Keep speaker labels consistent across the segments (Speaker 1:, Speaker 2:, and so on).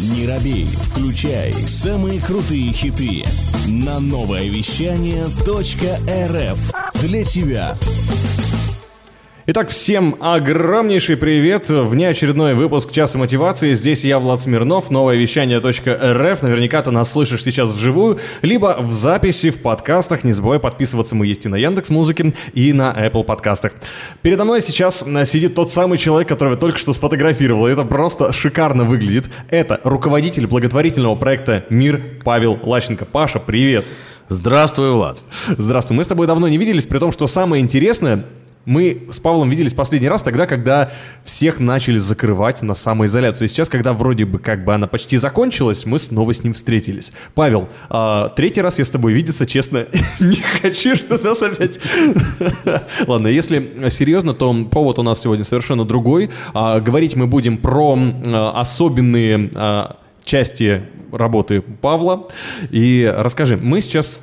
Speaker 1: Не робей, включай самые крутые хиты на новое вещание .рф для тебя.
Speaker 2: Итак, всем огромнейший привет. Внеочередной выпуск «Часа мотивации». Здесь я, Влад Смирнов, новое вещание .рф. Наверняка ты нас слышишь сейчас вживую, либо в записи в подкастах. Не забывай подписываться, мы есть и на Яндекс Музыке, и на Apple подкастах. Передо мной сейчас э, сидит тот самый человек, которого я только что сфотографировал. Это просто шикарно выглядит. Это руководитель благотворительного проекта «Мир» Павел Лащенко. Паша, привет.
Speaker 3: Здравствуй, Влад.
Speaker 2: Здравствуй. Мы с тобой давно не виделись, при том, что самое интересное, мы с Павлом виделись последний раз тогда, когда всех начали закрывать на самоизоляцию. И сейчас, когда вроде бы как бы она почти закончилась, мы снова с ним встретились. Павел, э, третий раз я с тобой видеться, честно, не хочу, что нас опять... Ладно, если серьезно, то повод у нас сегодня совершенно другой. А, говорить мы будем про а, особенные а, части работы Павла. И расскажи, мы сейчас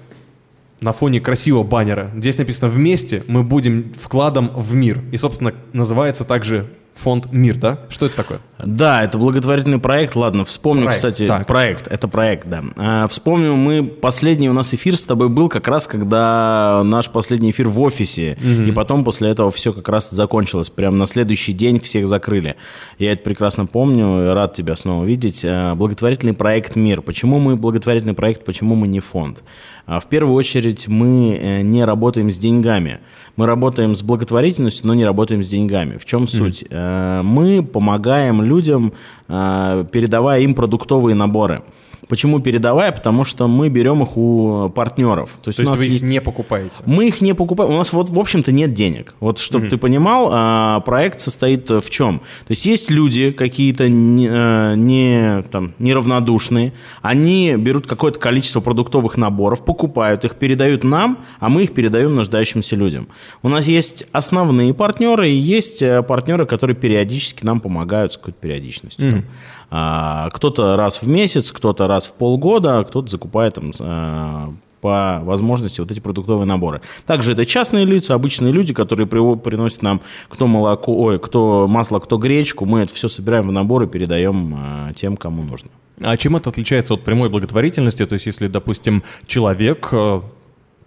Speaker 2: на фоне красивого баннера. Здесь написано «Вместе мы будем вкладом в мир». И, собственно, называется также фонд «Мир», да? Что это такое?
Speaker 3: Да, это благотворительный проект. Ладно, вспомню,
Speaker 2: Проект,
Speaker 3: кстати,
Speaker 2: так.
Speaker 3: проект. Это проект, да. А, вспомню, мы последний у нас эфир с тобой был как раз, когда наш последний эфир в офисе. И потом после этого все как раз закончилось. Прям на следующий день всех закрыли. Я это прекрасно помню. Рад тебя снова видеть. А, Благотворительный проект «Мир». Почему мы благотворительный проект, почему мы не фонд? А, В первую очередь мы э, не работаем с деньгами. Мы работаем с благотворительностью, но не работаем с деньгами. В чем суть? Э, Мы помогаем людям, э, передавая им продуктовые наборы. Почему передавая? Потому что мы берем их у партнеров.
Speaker 2: То
Speaker 3: у
Speaker 2: есть
Speaker 3: нас
Speaker 2: вы их
Speaker 3: есть-
Speaker 2: не покупаете?
Speaker 3: мы их не покупаем. У нас вот, в общем-то, нет денег. Вот, чтобы ты понимал, а, проект состоит в чем? То есть есть люди какие-то не, э, не, там, неравнодушные, они берут какое-то количество продуктовых наборов, покупают их, передают нам, а мы их передаем нуждающимся людям. У нас есть основные партнеры и есть э, партнеры, которые периодически нам помогают с какой-то периодичностью. А, Кто-то раз в месяц, кто-то раз в полгода, а кто-то закупает там, э, по возможности вот эти продуктовые наборы. Также это частные лица, обычные люди, которые приносят нам кто молоко, ой, кто масло, кто гречку. Мы это все собираем в набор и передаем тем, кому нужно.
Speaker 2: А чем это отличается от прямой благотворительности? То есть, если, допустим, человек, э,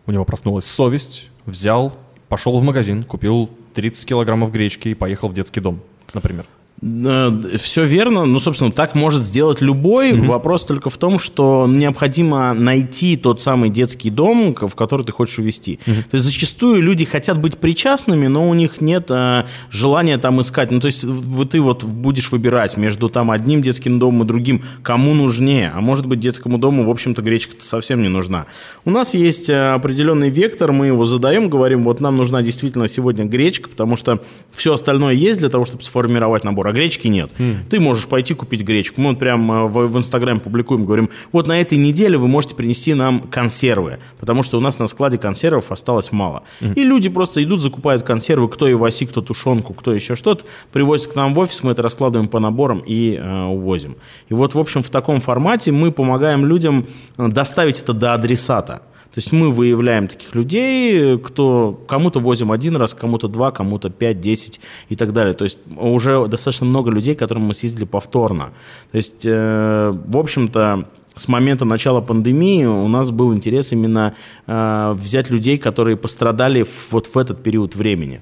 Speaker 2: у него проснулась совесть, взял, пошел в магазин, купил 30 килограммов гречки и поехал в детский дом, например.
Speaker 3: Все верно. Ну, собственно, так может сделать любой. Вопрос только в том, что необходимо найти тот самый детский дом, в который ты хочешь увезти. То есть зачастую люди хотят быть причастными, но у них нет э, желания там искать. Ну, то есть в- ты вот будешь выбирать между там одним детским домом и другим, кому нужнее. А может быть, детскому дому, в общем-то, гречка совсем не нужна. У нас есть э, определенный вектор, мы его задаем, говорим, вот нам нужна действительно сегодня гречка, потому что все остальное есть для того, чтобы сформировать набор, а гречки нет. Ты можешь пойти купить гречку. Мы вот прям э, в, в Инстаграме публикуем, говорим, вот на этой неделе вы можете принести нам консервы, потому что у нас на складе консервов осталось мало. И люди просто идут, закупают консервы, кто иваси, кто тушенку, кто еще что-то, привозят к нам в офис, мы это раскладываем по наборам и э, увозим. И вот, в общем, в таком формате мы помогаем людям э, доставить это до адресата. То есть мы выявляем таких людей, кто кому-то возим один раз, кому-то два, кому-то пять, десять и так далее. То есть уже достаточно много людей, которым мы съездили повторно. То есть, э, в общем-то, с момента начала пандемии у нас был интерес именно э, взять людей, которые пострадали в- вот в этот период времени.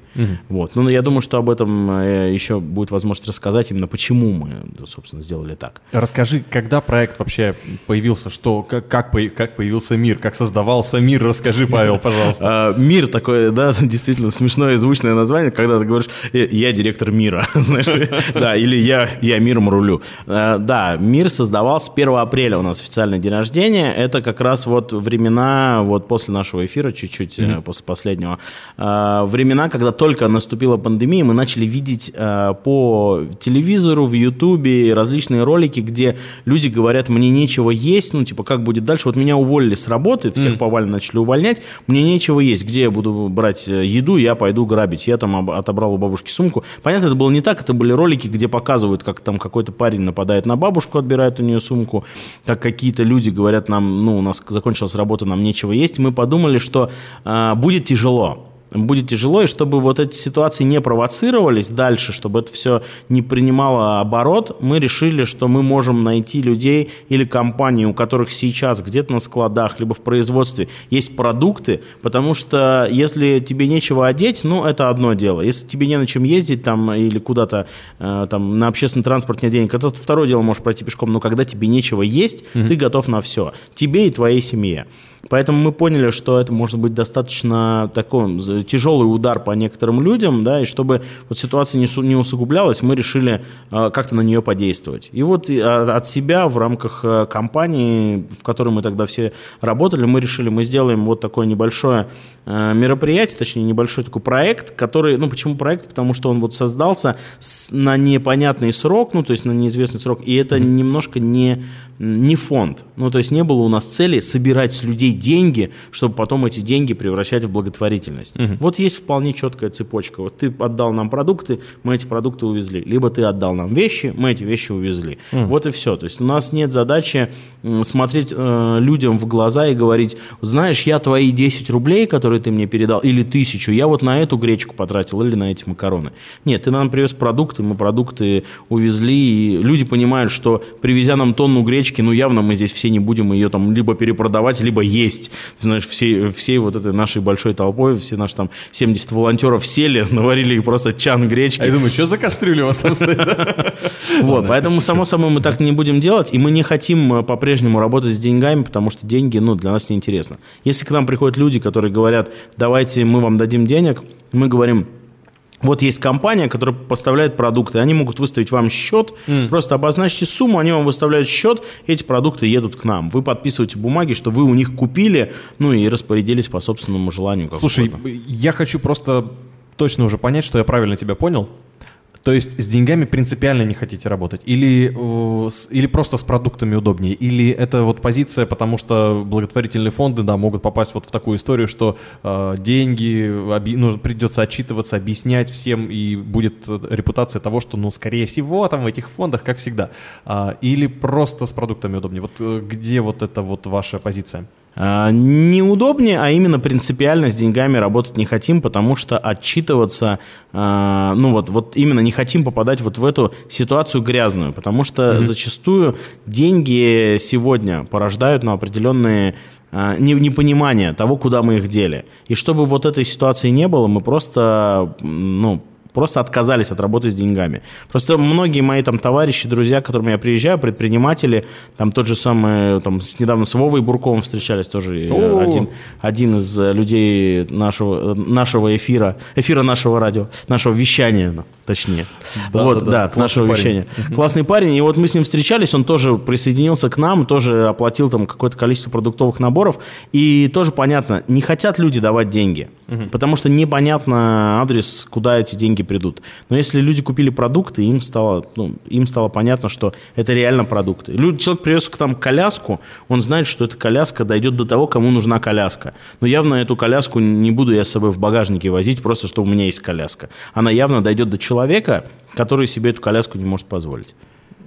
Speaker 3: Вот. Ну, я думаю, что об этом э, еще будет возможность рассказать, именно почему мы, собственно, сделали так.
Speaker 2: Расскажи, когда проект вообще появился, что, как, как, как появился мир, как создавался мир, расскажи, Павел, пожалуйста.
Speaker 3: А, Мир такое, да, действительно смешное и звучное название, когда ты говоришь, «Э, я директор мира, знаешь, да, или я, я миром рулю. А, Да, мир создавался 1 апреля у нас официальный день рождения. Это как раз вот времена, вот после нашего эфира, чуть-чуть э, после последнего, а, времена, когда только наступила пандемия, мы начали видеть а, по телевизору, в Ютубе различные ролики, где люди говорят, мне нечего есть, ну, типа, как будет дальше? Вот меня уволили с работы, всех повально начали увольнять, мне нечего есть, где я буду брать э, еду, я пойду грабить. Я там об- отобрал у бабушки сумку. Понятно, это было не так, это были ролики, где показывают, как там какой-то парень нападает на бабушку, отбирает у нее сумку, как какие-то люди говорят нам, ну, у нас закончилась работа, нам нечего есть. Мы подумали, что а, будет тяжело. Будет тяжело, и чтобы вот эти ситуации не провоцировались дальше, чтобы это все не принимало оборот, мы решили, что мы можем найти людей или компании, у которых сейчас где-то на складах, либо в производстве есть продукты, потому что если тебе нечего одеть, ну, это одно дело. Если тебе не на чем ездить там или куда-то э, там на общественный транспорт нет денег, это второе дело, можешь пройти пешком, но когда тебе нечего есть, mm-hmm. ты готов на все. Тебе и твоей семье. Поэтому мы поняли, что это может быть достаточно такой тяжелый удар по некоторым людям, да, и чтобы вот ситуация не, не усугублялась, мы решили э, как-то на нее подействовать. И вот э, от себя в рамках э, компании, в которой мы тогда все работали, мы решили, мы сделаем вот такое небольшое э, мероприятие, точнее небольшой такой проект, который, ну почему проект? Потому что он вот создался с, на непонятный срок, ну то есть на неизвестный срок, и это немножко не не фонд. Ну, то есть не было у нас цели собирать с людей деньги, чтобы потом эти деньги превращать в благотворительность. Угу. Вот есть вполне четкая цепочка. Вот ты отдал нам продукты, мы эти продукты увезли. Либо ты отдал нам вещи, мы эти вещи увезли. Угу. Вот и все. То есть у нас нет задачи смотреть э, людям в глаза и говорить, знаешь, я твои 10 рублей, которые ты мне передал, или тысячу, я вот на эту гречку потратил или на эти макароны. Нет, ты нам привез продукты, мы продукты увезли, и люди понимают, что привезя нам тонну гречки, ну, явно мы здесь все не будем ее там либо перепродавать, либо есть. Знаешь, всей, всей вот этой нашей большой толпой, все наши там 70 волонтеров сели, наварили просто чан гречки. А
Speaker 2: я думаю, что за кастрюля у вас там стоит?
Speaker 3: Вот, поэтому, само собой, мы так не будем делать, и мы не хотим э, по-прежнему работать с деньгами, потому что деньги, ну, для нас неинтересно. Если к нам приходят люди, которые говорят, давайте мы вам дадим денег, мы говорим, вот есть компания, которая поставляет продукты, они могут выставить вам счет, mm. просто обозначьте сумму, они вам выставляют счет, эти продукты едут к нам. Вы подписываете бумаги, что вы у них купили, ну и распорядились по собственному желанию.
Speaker 2: Слушай, я хочу просто точно уже понять, что я правильно тебя понял. То есть с деньгами принципиально не хотите работать? Или, э, или просто с продуктами удобнее? Или это вот позиция, потому что благотворительные фонды, да, могут попасть вот в такую историю, что э, деньги, оби, ну, придется отчитываться, объяснять всем, и будет репутация того, что, ну, скорее всего, там в этих фондах, как всегда. А, или просто с продуктами удобнее? Вот э, где вот эта вот ваша позиция?
Speaker 3: А, неудобнее, а именно принципиально с деньгами работать не хотим, потому что отчитываться, а, ну вот, вот именно не хотим попадать вот в эту ситуацию грязную, потому что mm-hmm. зачастую деньги сегодня порождают на определенные а, непонимание того, куда мы их дели. И чтобы вот этой ситуации не было, мы просто, ну, просто отказались от работы с деньгами. Просто многие мои там товарищи, друзья, к которым я приезжаю, предприниматели, там тот же самый, там с, недавно с Вовой Бурковым встречались тоже, один, один из людей нашего, нашего эфира, эфира нашего радио, нашего вещания, ну, точнее. Да, вот, да, да, нашего парень. вещания. Классный парень, и вот мы с ним встречались, он тоже присоединился к нам, тоже оплатил там какое-то количество продуктовых наборов, и тоже понятно, не хотят люди давать деньги, угу. потому что непонятно адрес, куда эти деньги придут. Но если люди купили продукты, им стало, ну, им стало понятно, что это реально продукты. Люди, человек привез к там коляску, он знает, что эта коляска дойдет до того, кому нужна коляска. Но явно эту коляску не буду я с собой в багажнике возить, просто что у меня есть коляска. Она явно дойдет до человека, который себе эту коляску не может позволить.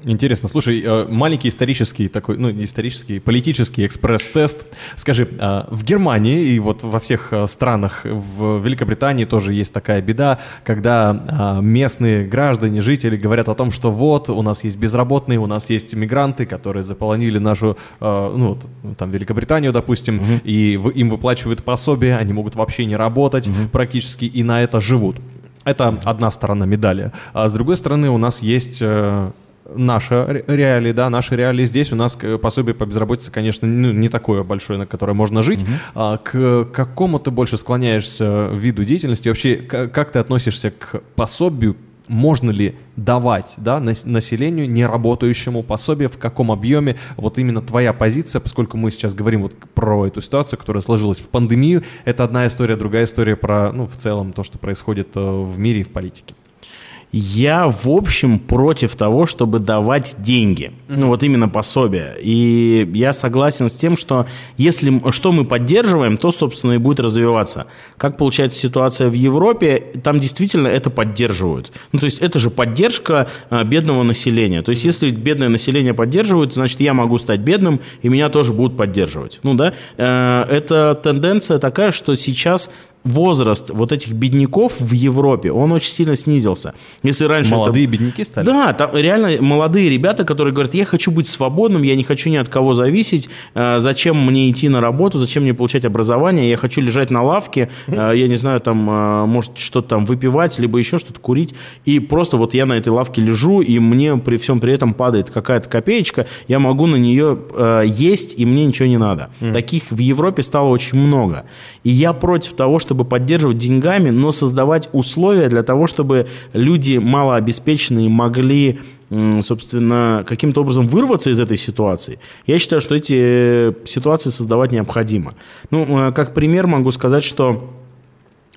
Speaker 2: Интересно. Слушай, э, маленький исторический такой, ну, не исторический, политический экспресс-тест. Скажи, а, в Германии и вот во всех э, странах, в Великобритании тоже есть такая беда, когда а, местные граждане, жители говорят о том, что вот, у нас есть безработные, у нас есть мигранты, которые заполонили нашу, э, ну, вот, там, Великобританию, допустим, угу. и им выплачивают пособие, они могут вообще не работать угу. практически, и на это живут. Это одна сторона медали. А с другой стороны, у нас есть наши реалии, да, наши реалии здесь у нас пособие по безработице, конечно, ну, не такое большое, на которое можно жить. Угу. А к какому ты больше склоняешься виду деятельности? Вообще, как ты относишься к пособию? Можно ли давать да, населению, не работающему пособие, в каком объеме? Вот именно твоя позиция, поскольку мы сейчас говорим вот про эту ситуацию, которая сложилась в пандемию, это одна история, другая история про, ну, в целом, то, что происходит э, в мире и в политике.
Speaker 3: Я, в общем, против того, чтобы давать деньги. Ну, вот именно пособие. И я согласен с тем, что если что мы поддерживаем, то, собственно, и будет развиваться. Как получается ситуация в Европе, там действительно это поддерживают. Ну, то есть это же поддержка а, бедного населения. То есть если бедное население поддерживают, значит, я могу стать бедным, и меня тоже будут поддерживать. Ну, да, э, это тенденция такая, что сейчас возраст вот этих бедняков в Европе, он очень сильно снизился. Если раньше
Speaker 2: Молодые
Speaker 3: это...
Speaker 2: бедняки стали?
Speaker 3: Да, там реально молодые ребята, которые говорят, я хочу быть свободным, я не хочу ни от кого зависеть, э, зачем мне идти на работу, зачем мне получать образование, я хочу лежать на лавке, э, я не знаю, там, э, может, что-то там выпивать, либо еще что-то курить, и просто вот я на этой лавке лежу, и мне при всем при этом падает какая-то копеечка, я могу на нее есть, и мне ничего не надо. Таких в Европе стало очень много. И я против того, чтобы поддерживать деньгами, но создавать условия для того, чтобы люди малообеспеченные могли собственно, каким-то образом вырваться из этой ситуации, я считаю, что эти ситуации создавать необходимо. Ну, э, как пример могу сказать, что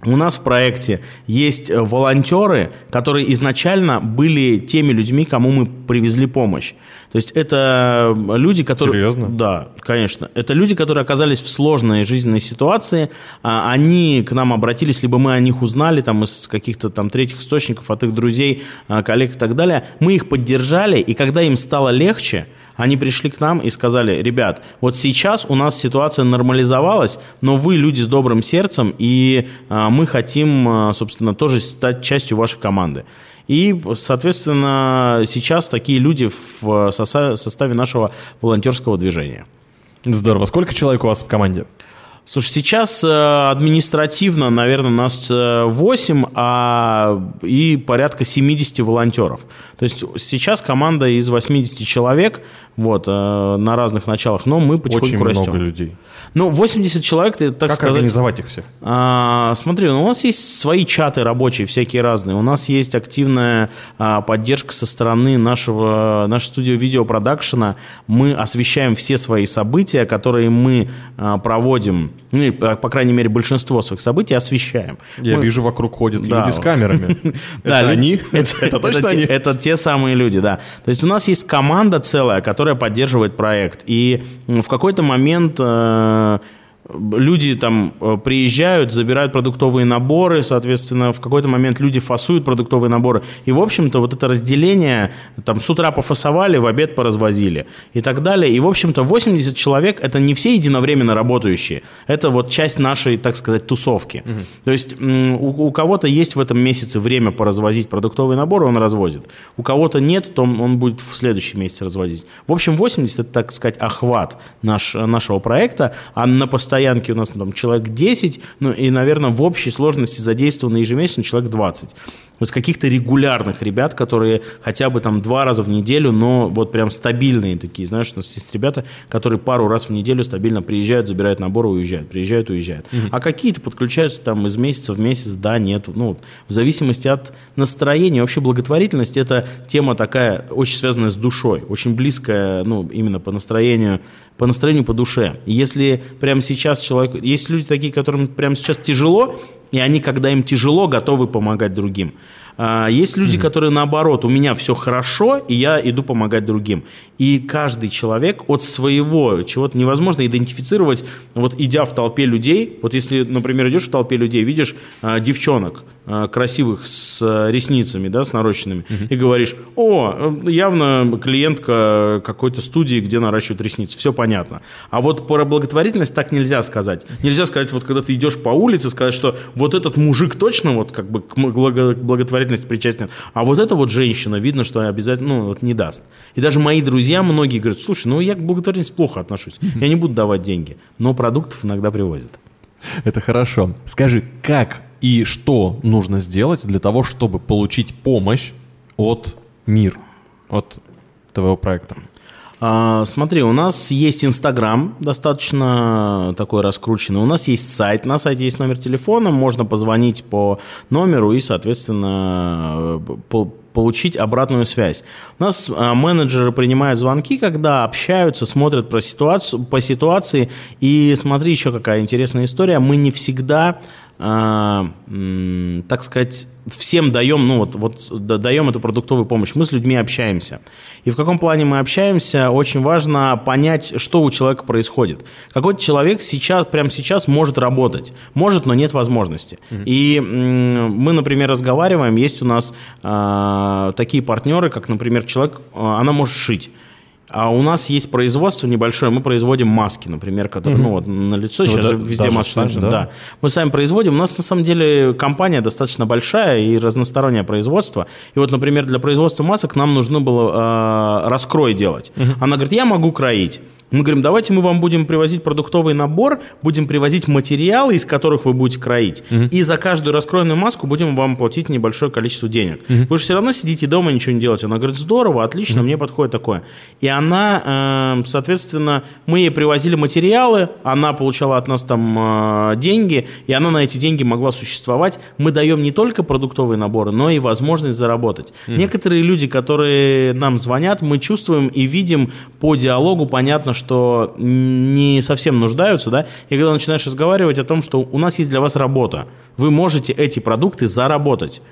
Speaker 3: у нас в проекте есть волонтеры, которые изначально были теми людьми, кому мы привезли помощь. То есть это люди, которые...
Speaker 2: Серьезно?
Speaker 3: Да, конечно. Это люди, которые оказались в сложной жизненной ситуации. А, они к нам обратились, либо мы о них узнали там, из каких-то там третьих источников, от их друзей, а, коллег и так далее. Мы их поддержали, и когда им стало легче, они пришли к нам и сказали, ребят, вот сейчас у нас ситуация нормализовалась, но вы люди с добрым сердцем, и а, мы хотим, собственно, тоже стать частью вашей команды. И, соответственно, сейчас такие люди в составе нашего волонтерского движения.
Speaker 2: Здорово. Сколько человек у вас в команде?
Speaker 3: Слушай, сейчас э, административно, наверное, нас 8, э, а и порядка 70 волонтеров. То есть сейчас команда из 80 человек вот, э, на разных началах, но мы потихоньку
Speaker 2: Очень
Speaker 3: растем.
Speaker 2: много людей.
Speaker 3: Ну, 80 человек, ты, так
Speaker 2: как
Speaker 3: сказать...
Speaker 2: организовать их всех?
Speaker 3: А, смотри, ну, у нас есть свои чаты рабочие, всякие разные. У нас есть активная а, поддержка со стороны нашего, нашей студии видеопродакшена. Мы освещаем все свои события, которые мы а, проводим, ну, по, по крайней мере, большинство своих событий освещаем.
Speaker 2: Я
Speaker 3: мы...
Speaker 2: вижу, вокруг ходят люди с камерами. Это они?
Speaker 3: Это точно они? Это те самые люди, да. То есть у нас есть команда целая, которая поддерживает проект. И в какой-то момент э, люди там э, приезжают, забирают продуктовые наборы, соответственно, в какой-то момент люди фасуют продуктовые наборы. И, в общем-то, вот это разделение, там, с утра пофасовали, в обед поразвозили и так далее. И, в общем-то, 80 человек – это не все единовременно работающие. Это вот часть нашей, так сказать, тусовки. Угу. То есть у, у кого-то есть в этом месяце время поразвозить продуктовые наборы, он развозит. У кого-то нет, то он будет в следующий месяц развозить. В общем, 80 – это, так сказать, охват наш, нашего проекта, а на постоянном стоянке у нас там человек 10, ну и, наверное, в общей сложности задействовано ежемесячно человек 20 из каких-то регулярных ребят, которые хотя бы там два раза в неделю, но вот прям стабильные такие, знаешь, у нас есть ребята, которые пару раз в неделю стабильно приезжают, забирают набор и уезжают, приезжают, уезжают. Угу. А какие-то подключаются там из месяца в месяц, да, нет, ну, в зависимости от настроения. Вообще благотворительность – это тема такая, очень связанная с душой, очень близкая, ну, именно по настроению, по настроению, по душе. Если прямо сейчас человек, есть люди такие, которым прямо сейчас тяжело, и они, когда им тяжело, готовы помогать другим. А, есть люди, mm-hmm. которые наоборот, у меня все хорошо, и я иду помогать другим. И каждый человек от своего чего-то невозможно идентифицировать, вот идя в толпе людей, вот если, например, идешь в толпе людей, видишь а, девчонок а, красивых с а, ресницами, да, с нарощенными, mm-hmm. и говоришь, о, явно клиентка какой-то студии, где наращивают ресницы, все понятно. А вот про благотворительность так нельзя сказать. Нельзя сказать, вот когда ты идешь по улице, сказать, что вот этот мужик точно вот как бы к благотворительности благотворительности причастен. А вот эта вот женщина, видно, что обязательно ну, вот не даст. И даже мои друзья многие говорят, слушай, ну я к благотворительности плохо отношусь, я не буду давать деньги, но продуктов иногда привозят.
Speaker 2: Это хорошо. Скажи, как и что нужно сделать для того, чтобы получить помощь от мир, от твоего проекта?
Speaker 3: А, смотри, у нас есть Инстаграм, достаточно такой раскрученный. У нас есть сайт, на сайте есть номер телефона, можно позвонить по номеру и, соответственно, получить обратную связь. У нас а, менеджеры принимают звонки, когда общаются, смотрят про ситуацию, по ситуации. И смотри, еще какая интересная история. Мы не всегда так сказать, всем даем, ну вот, вот даем эту продуктовую помощь. Мы с людьми общаемся. И в каком плане мы общаемся, очень важно понять, что у человека происходит. Какой-то человек сейчас, прямо сейчас может работать, может, но нет возможности. Mm-hmm. И мы, например, разговариваем, есть у нас э, такие партнеры, как, например, человек, э, она может шить А у нас есть производство небольшое, мы производим маски, например, которые, ну вот на лицо сейчас же везде маски
Speaker 2: сами, да?
Speaker 3: Да. Мы сами производим. У нас на самом деле компания достаточно большая и разностороннее производство. И вот, например, для производства масок нам нужно было э, раскрой делать. Она говорит, я могу кроить. Мы говорим, давайте мы вам будем привозить продуктовый набор, будем привозить материалы, из которых вы будете кроить. И за каждую раскроенную маску будем вам платить небольшое количество денег. Вы же все равно сидите дома, ничего не делаете. Она говорит, здорово, отлично, мне подходит такое. И она, э, соответственно, мы ей привозили материалы, она получала от нас там э, деньги, и она на эти деньги могла существовать. Мы даем не только продуктовые наборы, но и возможность заработать. Некоторые люди, которые нам звонят, мы чувствуем и видим по диалогу, понятно, что не совсем нуждаются, да, и когда начинаешь разговаривать о том, что у нас есть для вас работа, вы можете эти продукты заработать.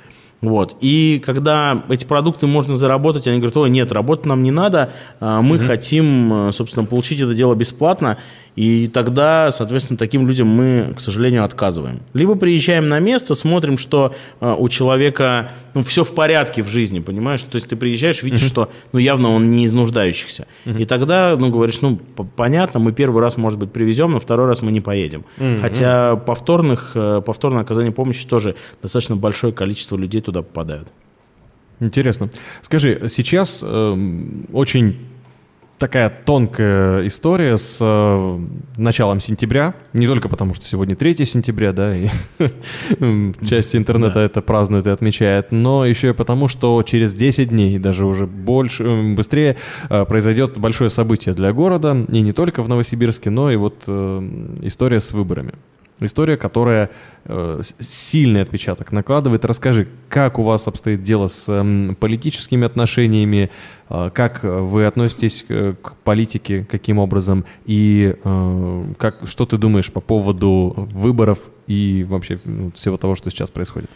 Speaker 3: Вот. И когда эти продукты можно заработать, они говорят, ой, нет, работать нам не надо, а, мы хотим, э, собственно, получить это дело бесплатно, и тогда, соответственно, таким людям мы, к сожалению, отказываем. Либо приезжаем на место, смотрим, что э, у человека ну, все в порядке в жизни, понимаешь? То есть ты приезжаешь, видишь, что ну, явно он не из нуждающихся. И тогда, ну, говоришь, ну, понятно, мы первый раз, может быть, привезем, но второй раз мы не поедем. Хотя повторных, э, повторное оказание помощи тоже достаточно большое количество людей туда попадают.
Speaker 2: Интересно. Скажи, сейчас эм, очень такая тонкая история с э, началом сентября. Не только потому, что сегодня 3 сентября, да, и часть интернета это празднует и отмечает, но еще и потому, что через 10 дней, даже уже больше, быстрее, э, произойдет большое событие для города, и не только в Новосибирске, но и вот э, история с выборами. История, которая э, сильный отпечаток накладывает. Расскажи, как у вас обстоит дело с эм, политическими отношениями, э, как вы относитесь э, к политике, каким образом, и э, как, что ты думаешь по поводу выборов и вообще ну, всего того, что сейчас происходит?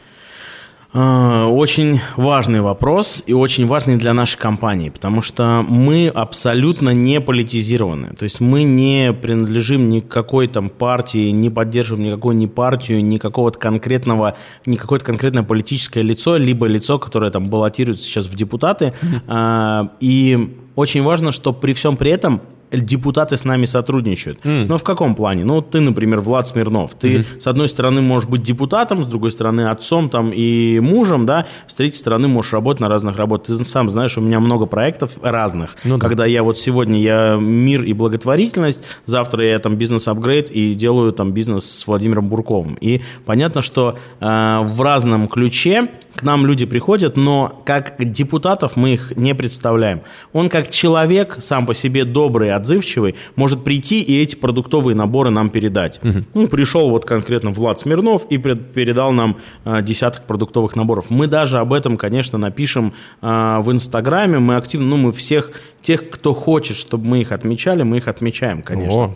Speaker 3: А, Очень важный вопрос и очень важный для нашей компании, потому что мы абсолютно не политизированы. То есть мы не принадлежим ни к какой там партии, не поддерживаем никакую ни партию, ни какого-то конкретного, ни какое-то конкретное политическое лицо, либо лицо, которое там баллотируется сейчас в депутаты. А, И очень важно, что при всем при этом депутаты с нами сотрудничают. Но в каком плане? Ну, ты, например, Влад Смирнов. Ты, с одной стороны, можешь быть депутатом, с другой стороны, отцом там и мужем, да, с третьей стороны, можешь работать на разных работах. Ты сам знаешь, у меня много проектов разных.
Speaker 2: Ну да.
Speaker 3: Когда я вот сегодня я мир и благотворительность, завтра я там бизнес-апгрейд и делаю там бизнес с Владимиром Бурковым. И понятно, что э, в разном ключе к нам люди приходят, но как депутатов мы их не представляем. Он как человек, сам по себе добрый, отзывчивый, может прийти и эти продуктовые наборы нам передать. Ну, пришел вот конкретно Влад Смирнов и передал нам э, десяток продуктовых наборов. Мы даже об этом, конечно, напишем э, в Инстаграме. Мы активно, ну, мы всех тех, кто хочет, чтобы мы их отмечали, мы их отмечаем, конечно.
Speaker 2: О,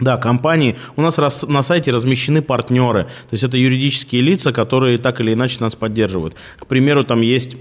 Speaker 3: Да, компании. У нас рас- на сайте размещены партнеры. То есть это юридические лица, которые так или иначе нас поддерживают. К примеру, там есть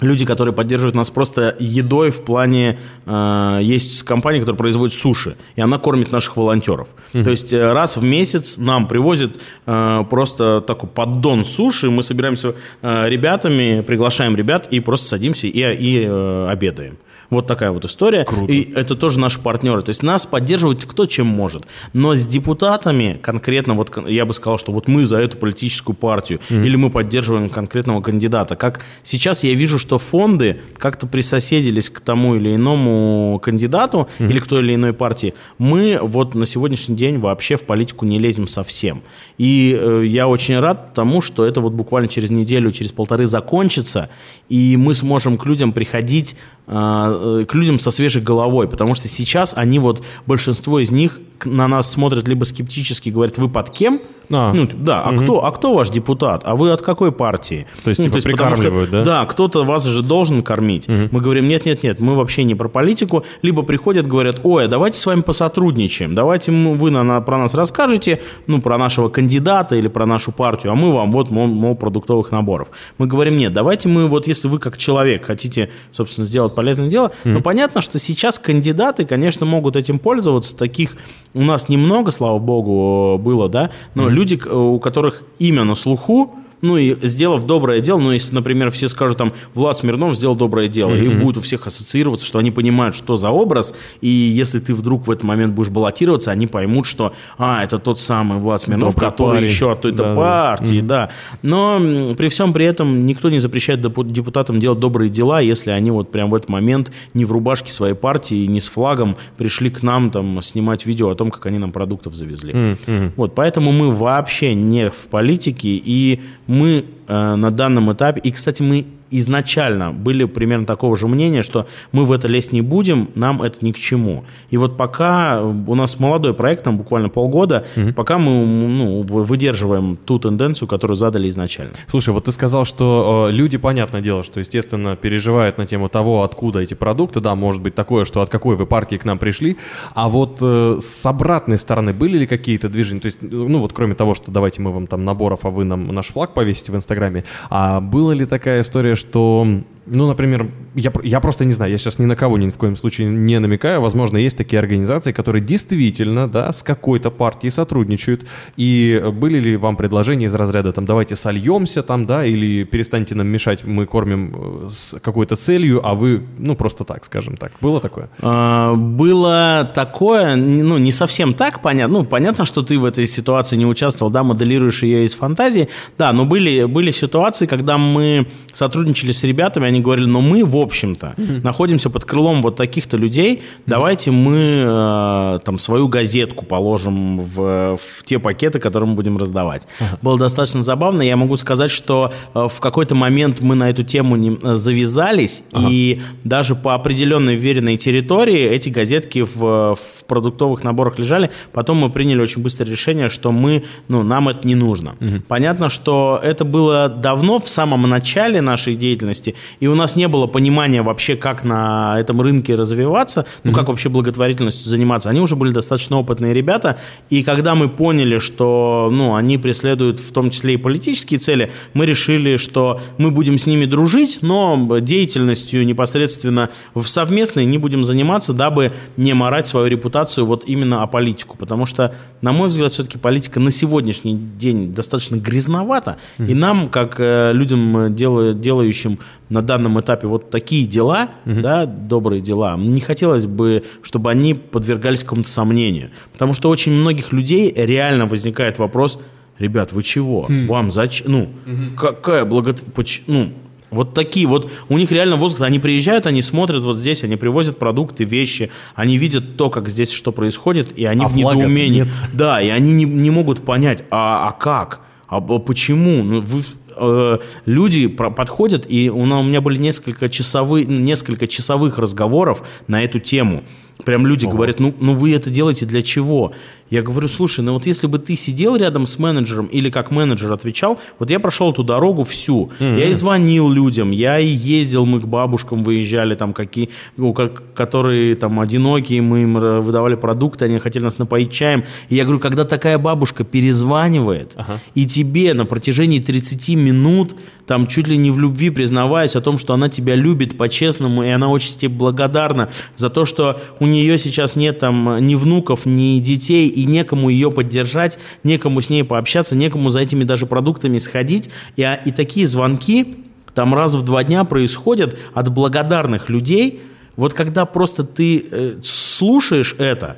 Speaker 3: люди, которые поддерживают нас просто едой в плане... э, есть компания, которая производит суши, и она кормит наших волонтеров. То есть э, раз в месяц нам привозят э, просто такой поддон суши, мы собираемся э, ребятами, приглашаем ребят и просто садимся и, и э, обедаем. Вот такая вот история. И это тоже наши партнеры. То есть нас поддерживают кто чем может. Но с депутатами конкретно, вот я бы сказал, что вот мы за эту политическую партию, или мы поддерживаем конкретного кандидата. Как сейчас я вижу, что фонды как-то присоседились к тому или иному кандидату, или к той или иной партии. Мы вот на сегодняшний день вообще в политику не лезем совсем. И э, я очень рад тому, что это вот буквально через неделю, через полторы закончится, и мы сможем к людям приходить к людям со свежей головой, потому что сейчас они вот, большинство из них на нас смотрят либо скептически, говорят, вы под кем?
Speaker 2: А.
Speaker 3: Ну, да, а кто, а кто ваш депутат? А вы от какой партии?
Speaker 2: То есть,
Speaker 3: Ну,
Speaker 2: типа,
Speaker 3: потому
Speaker 2: прикармливают, да?
Speaker 3: Да, кто-то вас же должен кормить. Мы говорим, нет-нет-нет, мы вообще не про политику. Либо приходят, говорят, ой, а давайте с вами посотрудничаем, давайте вы на, на- про нас расскажете, ну, про нашего кандидата или про нашу партию, а мы вам вот, мол, мол, продуктовых наборов. Мы говорим, нет, давайте мы вот, если вы как человек хотите, собственно, сделать полезное дело, но понятно, что сейчас кандидаты, конечно, могут этим пользоваться, таких у нас немного, слава богу, было, да, но люди, к- у которых имя на слуху, ну и сделав доброе дело, ну если, например, все скажут там, Влад Смирнов сделал доброе дело, mm-hmm. и будет у всех ассоциироваться, что они понимают, что за образ, и если ты вдруг в этот момент будешь баллотироваться, они поймут, что, а, это тот самый Влад Смирнов, Добрый который парень. еще от той-то да, партии, да. да. Но при всем при этом никто не запрещает депутатам делать добрые дела, если они вот прям в этот момент не в рубашке своей партии, не с флагом пришли к нам там снимать видео о том, как они нам продуктов завезли. Mm-hmm. Вот, поэтому мы вообще не в политике, и мы э, на данном этапе, и, кстати, мы изначально были примерно такого же мнения, что мы в это лезть не будем, нам это ни к чему. И вот пока у нас молодой проект, нам буквально полгода, угу. пока мы ну, выдерживаем ту тенденцию, которую задали изначально.
Speaker 2: Слушай, вот ты сказал, что э, люди, понятное дело, что, естественно, переживают на тему того, откуда эти продукты, да, может быть такое, что от какой вы партии к нам пришли, а вот э, с обратной стороны были ли какие-то движения, то есть, ну вот кроме того, что давайте мы вам там наборов, а вы нам наш флаг повесите в Инстаграме, а была ли такая история, что ну, например, я, я просто не знаю, я сейчас ни на кого ни в коем случае не намекаю. Возможно, есть такие организации, которые действительно, да, с какой-то партией сотрудничают. И были ли вам предложения из разряда, там, давайте сольемся, там, да, или перестаньте нам мешать, мы кормим э, с какой-то целью, а вы, ну, просто так, скажем так. Было такое?
Speaker 3: А, было такое, ну, не совсем так, понятно. Ну, понятно, что ты в этой ситуации не участвовал, да, моделируешь ее из фантазии. Да, но были, были ситуации, когда мы сотрудничали с ребятами, они говорили, но мы, в общем-то, mm-hmm. находимся под крылом вот таких-то людей, mm-hmm. давайте мы э, там свою газетку положим в, в те пакеты, которые мы будем раздавать. Uh-huh. Было достаточно забавно. Я могу сказать, что э, в какой-то момент мы на эту тему не, э, завязались, uh-huh. и даже по определенной веренной территории эти газетки в, в продуктовых наборах лежали. Потом мы приняли очень быстрое решение, что мы, ну, нам это не нужно. Uh-huh. Понятно, что это было давно, в самом начале нашей деятельности, и у нас не было понимания вообще, как на этом рынке развиваться, ну, mm-hmm. как вообще благотворительностью заниматься. Они уже были достаточно опытные ребята, и когда мы поняли, что, ну, они преследуют в том числе и политические цели, мы решили, что мы будем с ними дружить, но деятельностью непосредственно в совместной не будем заниматься, дабы не морать свою репутацию вот именно о политику, потому что, на мой взгляд, все-таки политика на сегодняшний день достаточно грязновата, mm-hmm. и нам, как э, людям, делающим на данном этапе вот такие дела, угу. да, добрые дела, не хотелось бы, чтобы они подвергались какому-то сомнению. Потому что очень многих людей реально возникает вопрос, ребят, вы чего? Хм. Вам зачем? Ну, угу. какая благотворительность? Ну, вот такие вот, у них реально возраст, они приезжают, они смотрят вот здесь, они привозят продукты, вещи, они видят то, как здесь что происходит, и они а в недоумении. Нет. Да, и они не, не могут понять, а, а как? А почему? Ну, вы, э, люди подходят, и у, у меня были несколько, часовых, несколько часовых разговоров на эту тему. Прям люди Ого. говорят, ну, ну вы это делаете для чего? Я говорю, слушай, ну вот если бы ты сидел рядом с менеджером или как менеджер отвечал, вот я прошел эту дорогу всю. Mm-hmm. Я и звонил людям, я и ездил, мы к бабушкам выезжали, там какие, ну, как, которые там одинокие, мы им выдавали продукты, они хотели нас напоить чаем. И я говорю, когда такая бабушка перезванивает, ага. и тебе на протяжении 30 минут, там чуть ли не в любви признаваясь о том, что она тебя любит по-честному, и она очень тебе благодарна за то, что у нее сейчас нет там ни внуков, ни детей, и некому ее поддержать, некому с ней пообщаться, некому за этими даже продуктами сходить. И, а, и такие звонки там раз в два дня происходят от благодарных людей. Вот когда просто ты э, слушаешь это,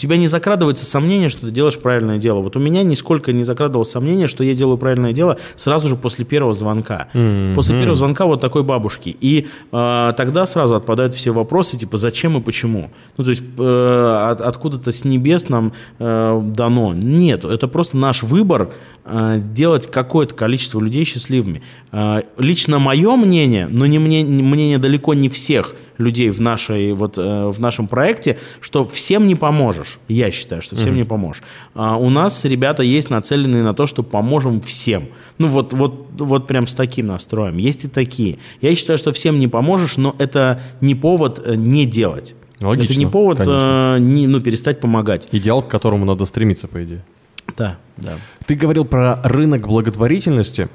Speaker 3: у тебя не закрадывается сомнение, что ты делаешь правильное дело. Вот у меня нисколько не закрадывалось сомнение, что я делаю правильное дело сразу же после первого звонка. Mm-hmm. После первого звонка вот такой бабушки. И э, тогда сразу отпадают все вопросы, типа, зачем и почему. Ну, то есть, э, от, откуда-то с небес нам э, дано. Нет, это просто наш выбор э, сделать какое-то количество людей счастливыми. Э, лично мое мнение, но не мне, мнение далеко не всех – людей в, нашей, вот, э, в нашем проекте, что всем не поможешь. Я считаю, что всем mm-hmm. не поможешь. А у нас ребята есть нацеленные на то, что поможем всем. Ну вот, вот, вот прям с таким настроем. Есть и такие. Я считаю, что всем не поможешь, но это не повод э, не делать. Логично, это не повод э, не, ну, перестать помогать.
Speaker 2: Идеал, к которому надо стремиться, по идее.
Speaker 3: Да, да.
Speaker 2: Ты говорил про рынок благотворительности.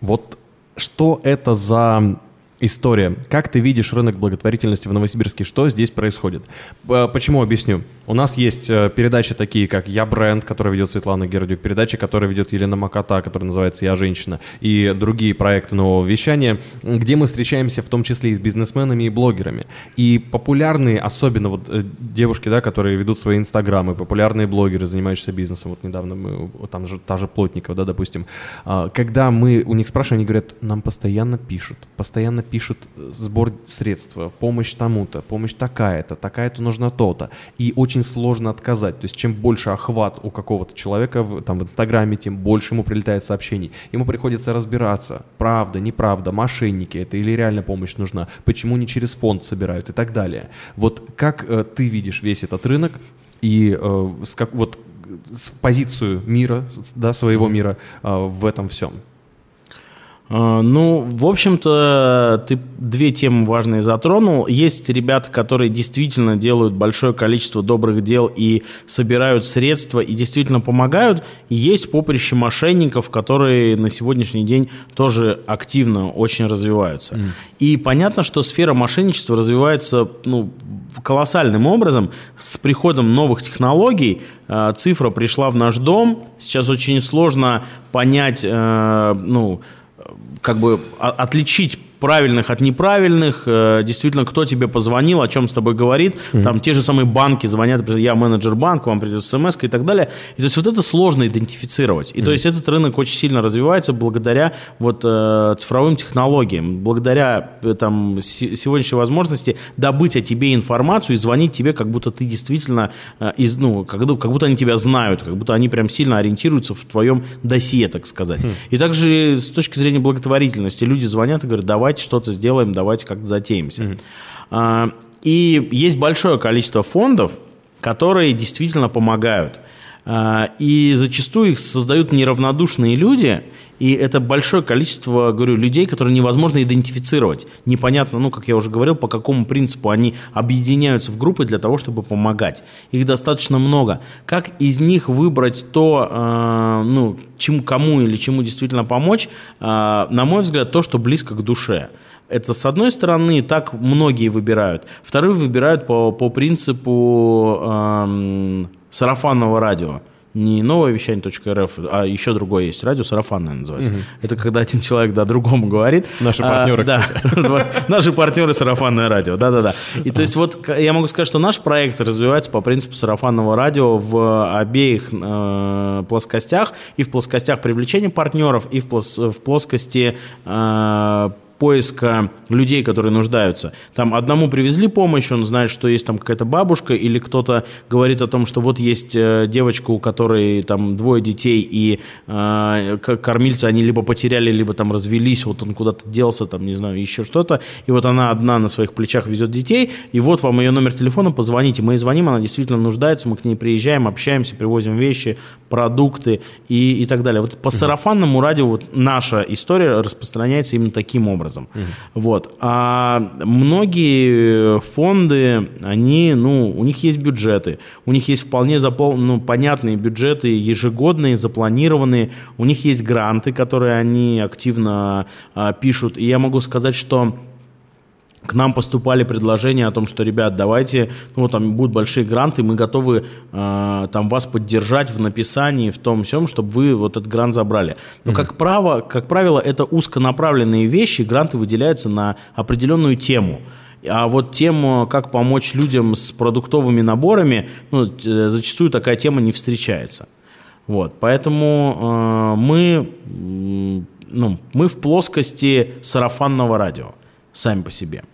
Speaker 2: Вот что это за история. Как ты видишь рынок благотворительности в Новосибирске? Что здесь происходит? Почему объясню? У нас есть э, передачи такие, как «Я бренд», который ведет Светлана Гердюк, передачи, которые ведет Елена Макота, которая называется «Я женщина», и другие проекты нового вещания, где мы встречаемся в том числе и с бизнесменами и блогерами. И популярные, особенно вот э, девушки, да, которые ведут свои инстаграмы, популярные блогеры, занимающиеся бизнесом, вот недавно мы, там же та же Плотникова, да, допустим, а, когда мы у них спрашиваем, они говорят, нам постоянно пишут, постоянно пишут э, сбор средства, помощь тому-то, помощь такая-то, такая-то нужна то-то. И очень сложно отказать. То есть чем больше охват у какого-то человека в, там, в Инстаграме, тем больше ему прилетает сообщений. Ему приходится разбираться, правда, неправда, мошенники это или реально помощь нужна, почему не через фонд собирают и так далее. Вот как э, ты видишь весь этот рынок и э, с как, вот с позицию мира, да, своего мира э, в этом всем?
Speaker 3: А, Ну, в общем-то, ты две темы важные затронул. Есть ребята, которые действительно делают большое количество добрых дел и собирают средства и действительно помогают. И есть поприще мошенников, которые на сегодняшний день тоже активно очень развиваются. И понятно, что сфера мошенничества развивается ну, колоссальным образом. С приходом новых технологий э, цифра пришла в наш дом. Сейчас очень сложно понять, э, ну, как бы отличить правильных от неправильных, э, действительно, кто тебе позвонил, о чем с тобой говорит, там те же самые банки звонят, я менеджер банка, вам придет смс и так далее. И то есть вот это сложно идентифицировать. И то есть этот рынок очень сильно развивается благодаря вот э, цифровым технологиям, благодаря э, там се- сегодняшней возможности добыть о тебе информацию и звонить тебе, как будто ты действительно э, из, ну, как, как будто они тебя знают, как будто они прям сильно ориентируются в твоем досье, так сказать. И также с точки зрения благотворительности люди звонят и говорят, давайте что-то сделаем, давайте как-то затеемся. А, И есть большое количество фондов, которые действительно помогают. А, И зачастую их создают неравнодушные люди, и это большое количество, говорю, людей, которые невозможно идентифицировать. Непонятно, ну, как я уже говорил, по какому принципу они объединяются в группы для того, чтобы помогать. Их достаточно много. Как из них выбрать то, э, ну, чему, кому или чему действительно помочь, э, на мой взгляд, то, что близко к душе. Это, с одной стороны, так многие выбирают. Вторые выбирают по, по принципу эм, сарафанного радио. Не новое вещание.рф, а еще другое есть радио, сарафанное называется. Это когда один человек да, другому говорит.
Speaker 2: Наши
Speaker 3: А,
Speaker 2: партнеры,
Speaker 3: да, наши партнеры сарафанное радио, да-да-да. И то есть вот я могу сказать, что наш проект развивается по принципу сарафанного радио в обеих э, плоскостях, и в плоскостях привлечения партнеров, и в, плос- в плоскости э, поиска людей, которые нуждаются. Там одному привезли помощь, он знает, что есть там какая-то бабушка, или кто-то говорит о том, что вот есть э, девочка, у которой там двое детей, и э, кормильцы они либо потеряли, либо там развелись, вот он куда-то делся, там, не знаю, еще что-то, и вот она одна на своих плечах везет детей, и вот вам ее номер телефона, позвоните. Мы ей звоним, она действительно нуждается, мы к ней приезжаем, общаемся, привозим вещи, продукты и, и так далее. Вот по сарафанному радио вот наша история распространяется именно таким образом. Вот. А многие фонды, они, ну, у них есть бюджеты, у них есть вполне запол... ну, понятные бюджеты, ежегодные, запланированные, у них есть гранты, которые они активно а, пишут. И я могу сказать, что к нам поступали предложения о том, что, ребят, давайте, ну, там будут большие гранты, мы готовы э, там вас поддержать в написании, в том всем, чтобы вы вот этот грант забрали. Но, как, право, как правило, это узконаправленные вещи, гранты выделяются на определенную тему. А вот тему, как помочь людям с продуктовыми наборами, ну, э, зачастую такая тема не встречается. Вот, поэтому э, мы, ну, мы в плоскости сарафанного радио сами по себе.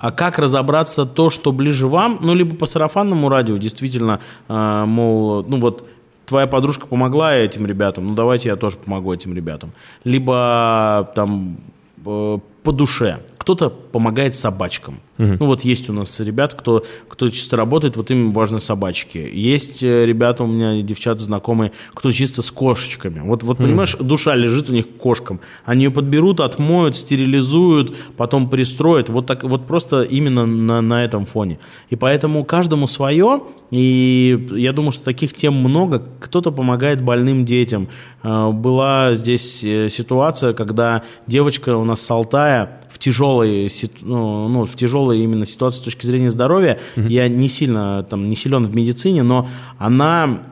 Speaker 3: А как разобраться то, что ближе вам, ну, либо по сарафанному радио, действительно, э, мол, ну вот, твоя подружка помогла этим ребятам, ну, давайте я тоже помогу этим ребятам. Либо там э, по душе. Кто-то помогает собачкам. Ну вот есть у нас ребят, кто, кто чисто работает, вот им важны собачки. Есть э, ребята у меня, девчата знакомые, кто чисто с кошечками. Вот, вот понимаешь, душа лежит у них к кошкам. Они ее подберут, отмоют, стерилизуют, потом пристроят. Вот, так, вот просто именно на, на этом фоне. И поэтому каждому свое. И я думаю, что таких тем много. Кто-то помогает больным детям. Э, Была здесь э, ситуация, когда девочка у нас с Алтая в тяжелом тяжелой, ну, ну, в тяжелой именно ситуации с точки зрения здоровья. Mm-hmm. Я не сильно там не силен в медицине, но она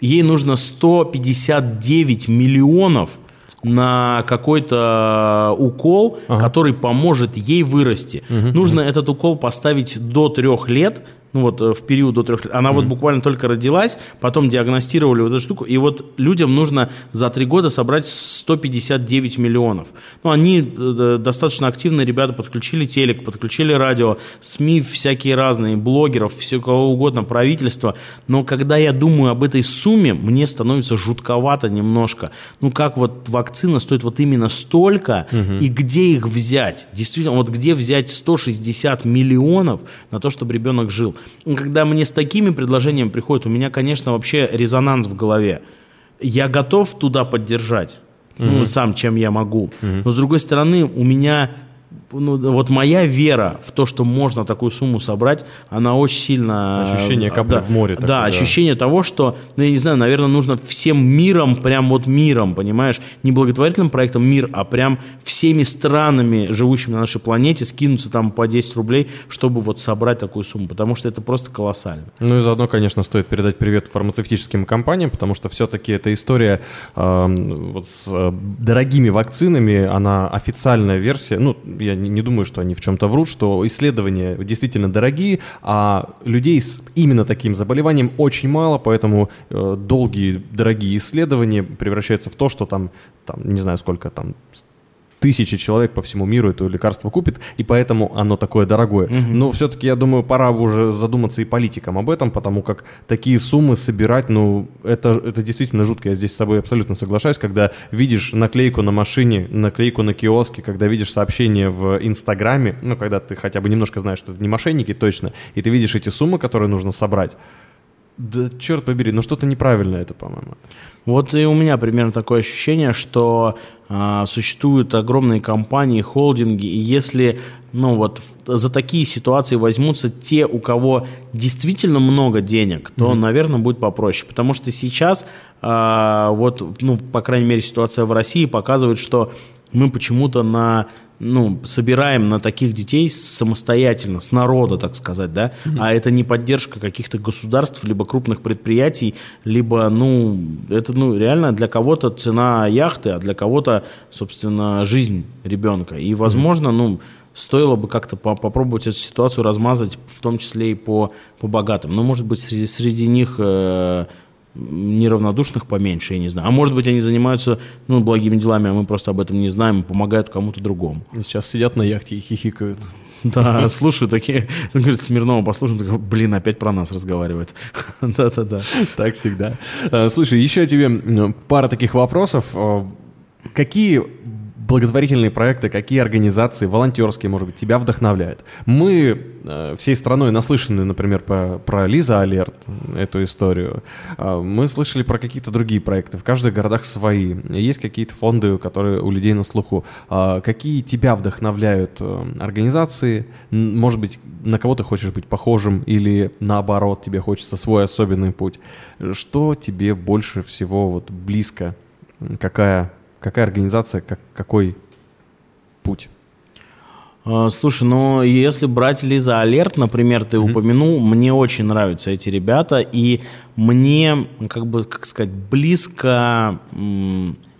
Speaker 3: ей нужно 159 миллионов на какой-то укол, ага. который поможет ей вырасти. Угу, Нужно угу. этот укол поставить до трех лет, ну вот э, в период до трех лет. Она mm-hmm. вот буквально только родилась, потом диагностировали вот эту штуку, и вот людям нужно за три года собрать 159 миллионов. Ну, они э, достаточно активно, ребята, подключили телек, подключили радио, СМИ всякие разные, блогеров, все кого угодно, правительство. Но когда я думаю об этой сумме, мне становится жутковато немножко. Ну, как вот вакцина стоит вот именно столько, mm-hmm. и где их взять? Действительно, вот где взять 160 миллионов на то, чтобы ребенок жил? Когда мне с такими предложениями приходят, у меня, конечно, вообще резонанс в голове. Я готов туда поддержать, mm-hmm. ну, сам, чем я могу. Mm-hmm. Но, с другой стороны, у меня ну, вот моя вера в то, что можно такую сумму собрать, она очень сильно...
Speaker 2: Ощущение капли да, в море.
Speaker 3: Да, да, ощущение того, что, ну, я не знаю, наверное, нужно всем миром, прям вот миром, понимаешь, не благотворительным проектом мир, а прям всеми странами, живущими на нашей планете, скинуться там по 10 рублей, чтобы вот собрать такую сумму, потому что это просто колоссально.
Speaker 2: Ну и заодно, конечно, стоит передать привет фармацевтическим компаниям, потому что все-таки эта история э, вот с э, дорогими вакцинами, она официальная версия, ну, я не, думаю, что они в чем-то врут, что исследования действительно дорогие, а людей с именно таким заболеванием очень мало, поэтому э, долгие, дорогие исследования превращаются в то, что там, там не знаю сколько, там тысячи человек по всему миру это лекарство купит, и поэтому оно такое дорогое. Угу. Но все-таки, я думаю, пора уже задуматься и политикам об этом, потому как такие суммы собирать, ну, это, это действительно жутко. Я здесь с собой абсолютно соглашаюсь, когда видишь наклейку на машине, наклейку на киоске, когда видишь сообщение в Инстаграме, ну, когда ты хотя бы немножко знаешь, что это не мошенники точно, и ты видишь эти суммы, которые нужно собрать, да черт побери, ну что-то неправильно это, по-моему.
Speaker 3: Вот и у меня примерно такое ощущение, что а, существуют огромные компании, холдинги, и если ну вот за такие ситуации возьмутся те, у кого действительно много денег, то, mm-hmm. наверное, будет попроще. Потому что сейчас, а, вот, ну, по крайней мере, ситуация в России показывает, что мы почему-то на ну, собираем на таких детей самостоятельно, с народа, так сказать, да, mm-hmm. а это не поддержка каких-то государств, либо крупных предприятий, либо, ну, это, ну, реально для кого-то цена яхты, а для кого-то, собственно, жизнь ребенка. И, возможно, mm-hmm. ну, стоило бы как-то по попробовать эту ситуацию размазать, в том числе и по, по богатым. Но, может быть, среди, среди них... Э, неравнодушных поменьше, я не знаю. А может быть, они занимаются ну, благими делами, а мы просто об этом не знаем и помогают кому-то другому.
Speaker 2: Сейчас сидят на яхте и хихикают.
Speaker 3: Да, слушаю такие, говорит, Смирнова послушаем, такой, блин, опять про нас разговаривает. Да-да-да.
Speaker 2: Так всегда. А, слушай, еще тебе пара таких вопросов. А, какие благотворительные проекты, какие организации, волонтерские, может быть, тебя вдохновляют. Мы э, всей страной наслышаны, например, по, про Лиза Алерт, эту историю. Э, мы слышали про какие-то другие проекты. В каждых городах свои. Есть какие-то фонды, которые у людей на слуху. Э, какие тебя вдохновляют э, организации? Может быть, на кого ты хочешь быть похожим или наоборот, тебе хочется свой особенный путь? Что тебе больше всего вот близко? Какая Какая организация, как, какой путь?
Speaker 3: А, слушай, ну если брать Лиза Алерт, например, ты mm-hmm. упомянул, мне очень нравятся эти ребята, и мне, как бы, как сказать, близко,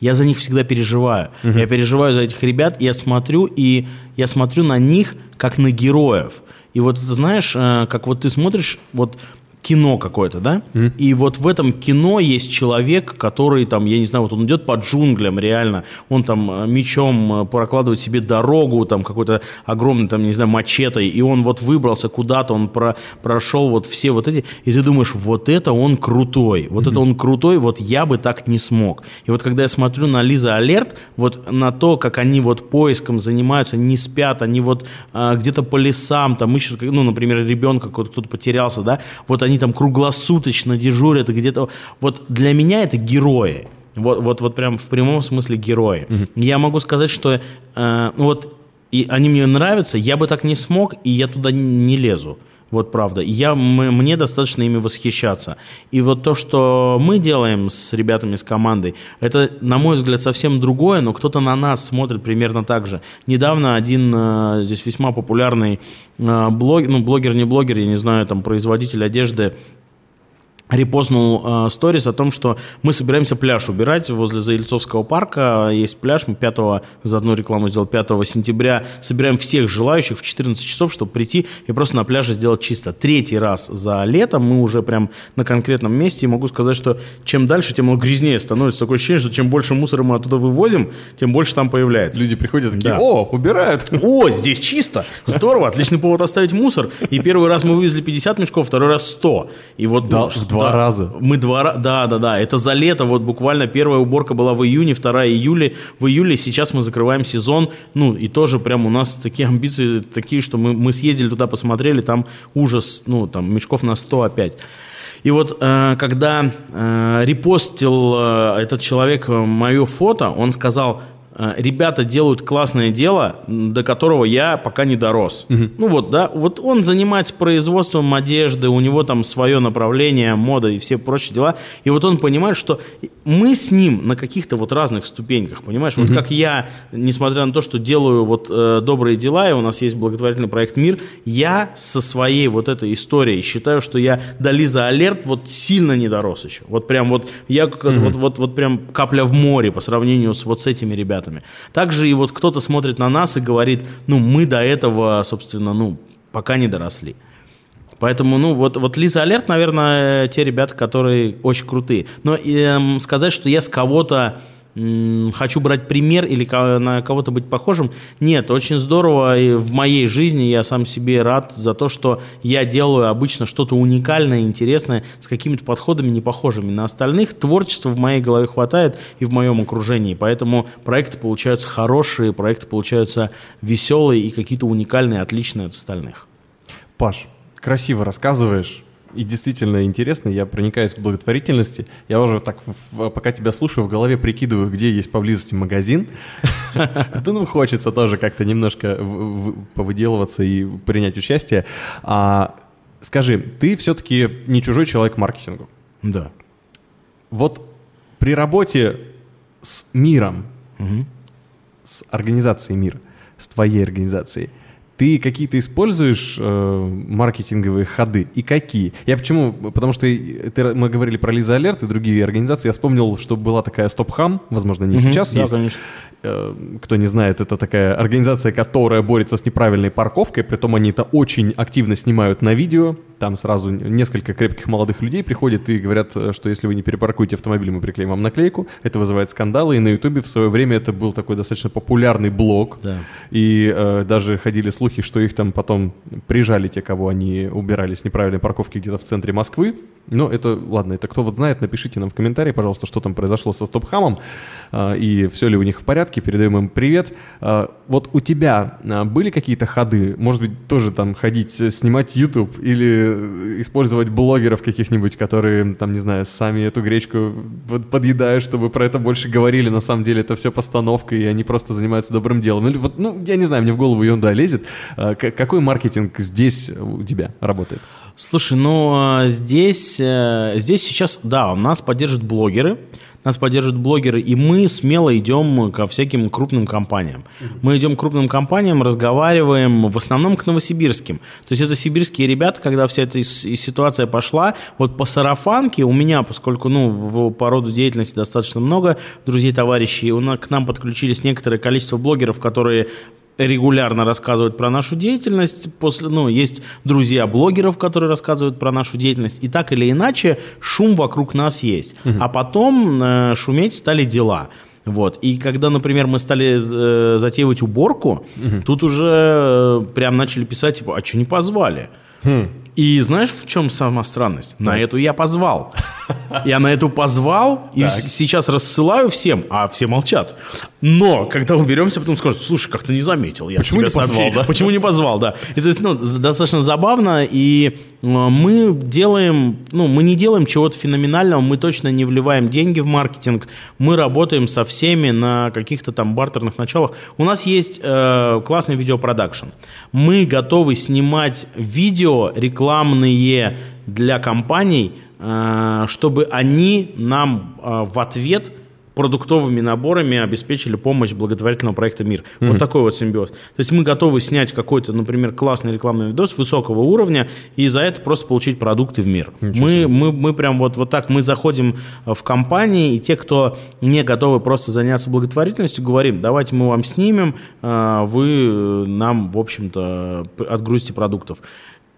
Speaker 3: я за них всегда переживаю. Mm-hmm. Я переживаю за этих ребят, я смотрю, и я смотрю на них как на героев. И вот знаешь, э, как вот ты смотришь, вот кино какое-то, да? Mm. И вот в этом кино есть человек, который там, я не знаю, вот он идет по джунглям реально, он там э, мечом э, прокладывает себе дорогу, там какой-то огромный, там, не знаю, мачетой, и он вот выбрался куда-то, он про, прошел вот все вот эти, и ты думаешь, вот это он крутой, вот mm-hmm. это он крутой, вот я бы так не смог. И вот когда я смотрю на Лиза Алерт, вот на то, как они вот поиском занимаются, не спят, они вот а, где-то по лесам, там ищут, ну, например, ребенка, кто-то потерялся, да, вот они они там круглосуточно дежурят где-то. Вот для меня это герои. Вот, вот, вот прям в прямом смысле герои. Угу. Я могу сказать, что э, вот и они мне нравятся, я бы так не смог, и я туда не лезу. Вот правда. Я, мы, мне достаточно ими восхищаться. И вот то, что мы делаем с ребятами, с командой, это, на мой взгляд, совсем другое, но кто-то на нас смотрит примерно так же. Недавно один э, здесь весьма популярный э, блог, ну, блогер, не блогер, я не знаю, там, производитель одежды, репостнул э, сторис о том, что мы собираемся пляж убирать возле Заильцовского парка. Есть пляж, мы 5, заодно рекламу сделал, 5 сентября. Собираем всех желающих в 14 часов, чтобы прийти и просто на пляже сделать чисто. Третий раз за лето мы уже прям на конкретном месте. И могу сказать, что чем дальше, тем он грязнее становится. Такое ощущение, что чем больше мусора мы оттуда вывозим, тем больше там появляется.
Speaker 2: Люди приходят такие,
Speaker 3: Да.
Speaker 2: о, убирают.
Speaker 3: О, здесь чисто. Здорово, отличный повод оставить мусор. И первый раз мы вывезли 50 мешков, второй раз 100. И вот
Speaker 2: Да,
Speaker 3: ну,
Speaker 2: в два раза.
Speaker 3: Мы два раза, да, да, да. Это за лето, вот буквально первая уборка была в июне, вторая июле, в июле. Сейчас мы закрываем сезон. Ну, и тоже прям у нас такие амбиции такие, что мы, мы съездили туда, посмотрели, там ужас, ну, там мешков на 100 опять. И вот э, когда э, репостил э, этот человек мое фото, он сказал, ребята делают классное дело, до которого я пока не дорос. Ну вот, да, вот он занимается производством одежды, у него там свое направление, мода и все прочие дела. И вот он понимает, что мы с ним на каких-то вот разных ступеньках, понимаешь? Вот как я, несмотря на то, что делаю вот э, добрые дела, и у нас есть благотворительный проект «Мир», я со своей вот этой историей считаю, что я до Лиза Алерт вот сильно не дорос еще. Вот прям вот я как- вот, вот, вот прям капля в море по сравнению с вот с этими ребятами. Также и вот кто-то смотрит на нас и говорит, ну, мы до этого, собственно, ну, пока не доросли. Поэтому, ну, вот, вот Лиза Алерт, наверное, те ребята, которые очень крутые. Но эм, сказать, что я с кого-то хочу брать пример или на кого-то быть похожим, нет, очень здорово. И в моей жизни я сам себе рад за то, что я делаю обычно что-то уникальное, интересное, с какими-то подходами не похожими на остальных. Творчества в моей голове хватает и в моем окружении. Поэтому проекты получаются хорошие, проекты получаются веселые и какие-то уникальные, отличные от остальных.
Speaker 2: Паш, красиво рассказываешь. И действительно интересно, я проникаюсь к благотворительности. Я уже так, пока тебя слушаю, в голове прикидываю, где есть поблизости магазин. Да ну, хочется тоже как-то немножко повыделываться и принять участие. А, Скажи, ты все-таки не чужой человек маркетингу.
Speaker 3: Да.
Speaker 2: Вот при работе с миром, с организацией мира, с твоей организацией, ты какие-то используешь э, маркетинговые ходы? И какие? Я почему? Потому что ты- мы говорили про Лиза Алерт и другие организации. Я вспомнил, что была такая Стопхам, возможно, не сейчас
Speaker 3: да,
Speaker 2: есть.
Speaker 3: конечно.
Speaker 2: Э, Кто не знает, это такая организация, которая борется с неправильной парковкой, притом они это очень активно снимают на видео. Там сразу несколько крепких молодых людей приходят и говорят, э, что если вы не перепаркуете автомобиль, мы приклеим вам наклейку. Это вызывает скандалы. И на Ютубе в свое время это был такой достаточно популярный блог.
Speaker 3: Да.
Speaker 2: И э, даже ходили слухи, что их там потом прижали те, кого они убирали с неправильной парковки где-то в центре Москвы. Но это, ладно, это кто вот знает, напишите нам в комментарии, пожалуйста, что там произошло со Стопхамом э, и все ли у них в порядке. Передаем им привет. Э, вот у тебя э, были какие-то ходы? Может быть, тоже там ходить, э, снимать YouTube или э, использовать блогеров каких-нибудь, которые, там, не знаю, сами эту гречку под- подъедают, чтобы про это больше говорили. На самом деле это все постановка, и они просто занимаются добрым делом. Или вот, ну, я не знаю, мне в голову ерунда лезет. Э, Какой маркетинг здесь у тебя работает?
Speaker 3: Слушай, ну а, здесь, э, здесь сейчас, да, у нас поддерживают блогеры, нас поддерживают блогеры, и мы смело идем ко всяким крупным компаниям. Мы идем к крупным компаниям, разговариваем в основном к новосибирским. То есть это сибирские ребята, когда вся эта ситуация пошла, вот по сарафанке у меня, поскольку ну, в, по роду деятельности достаточно много друзей, товарищей, у нас, к нам подключились некоторое количество блогеров, которые регулярно рассказывают про нашу деятельность. После, ну, есть друзья блогеров, которые рассказывают про нашу деятельность. И так или иначе шум вокруг нас есть. А потом э, шуметь стали дела. Вот. И когда, например, мы стали э, затеивать уборку, тут уже э, прям начали писать, типа, а что не позвали? И знаешь, в чем сама странность? На эту я позвал. Я на эту позвал и сейчас рассылаю всем, а все молчат. Но когда уберемся, потом скажут, слушай, как ты не заметил, я
Speaker 2: Почему
Speaker 3: тебя
Speaker 2: не позвал,
Speaker 3: сообщил».
Speaker 2: да?
Speaker 3: Почему не позвал, да. И то есть, ну, достаточно забавно, и э, мы делаем, ну, мы не делаем чего-то феноменального, мы точно не вливаем деньги в маркетинг, мы работаем со всеми на каких-то там бартерных началах. У нас есть э, классный видеопродакшн. Мы готовы снимать видео рекламные для компаний, э, чтобы они нам э, в ответ продуктовыми наборами обеспечили помощь благотворительного проекта «Мир». Вот такой вот симбиоз. То есть мы готовы снять какой-то, например, классный рекламный видос высокого уровня и за это просто получить продукты в мир. Мы, мы, мы прям вот, вот так, мы заходим в компании, и те, кто не готовы просто заняться благотворительностью, говорим, давайте мы вам снимем, вы нам, в общем-то, отгрузите продуктов.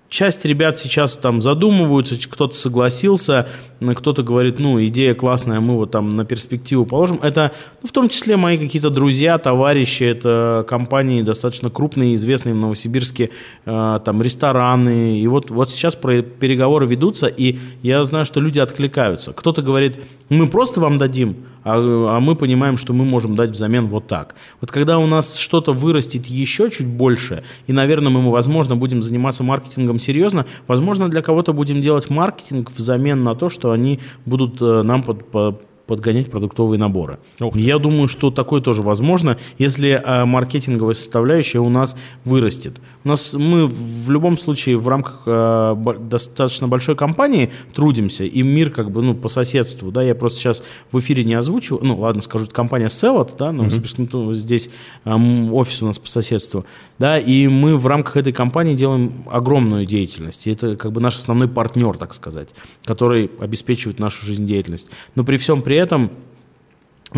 Speaker 3: Часть ребят сейчас там задумываются, кто-то согласился, кто-то говорит, ну, идея классная, мы вот там на перспективу положим. Это ну, в том числе мои какие-то друзья, товарищи, это компании достаточно крупные, известные в Новосибирске, э, там рестораны. И вот, вот сейчас про- переговоры ведутся, и я знаю, что люди откликаются. Кто-то говорит, мы просто вам дадим, а, а мы понимаем, что мы можем дать взамен вот так. Вот когда у нас что-то вырастет еще чуть больше, и, наверное, мы, возможно, будем заниматься маркетингом серьезно, возможно, для кого-то будем делать маркетинг взамен на то, что они будут э, нам под- по- подгонять продуктовые наборы. Я думаю, что такое тоже возможно, если э, маркетинговая составляющая у нас вырастет. У нас мы в любом случае в рамках э, достаточно большой компании трудимся, и мир как бы ну по соседству, да, я просто сейчас в эфире не озвучиваю, ну ладно, скажу, это компания Селот, да, ну, собственно, то здесь эм, офис у нас по соседству, да, и мы в рамках этой компании делаем огромную деятельность, и это как бы наш основной партнер, так сказать, который обеспечивает нашу жизнедеятельность. Но при всем при этом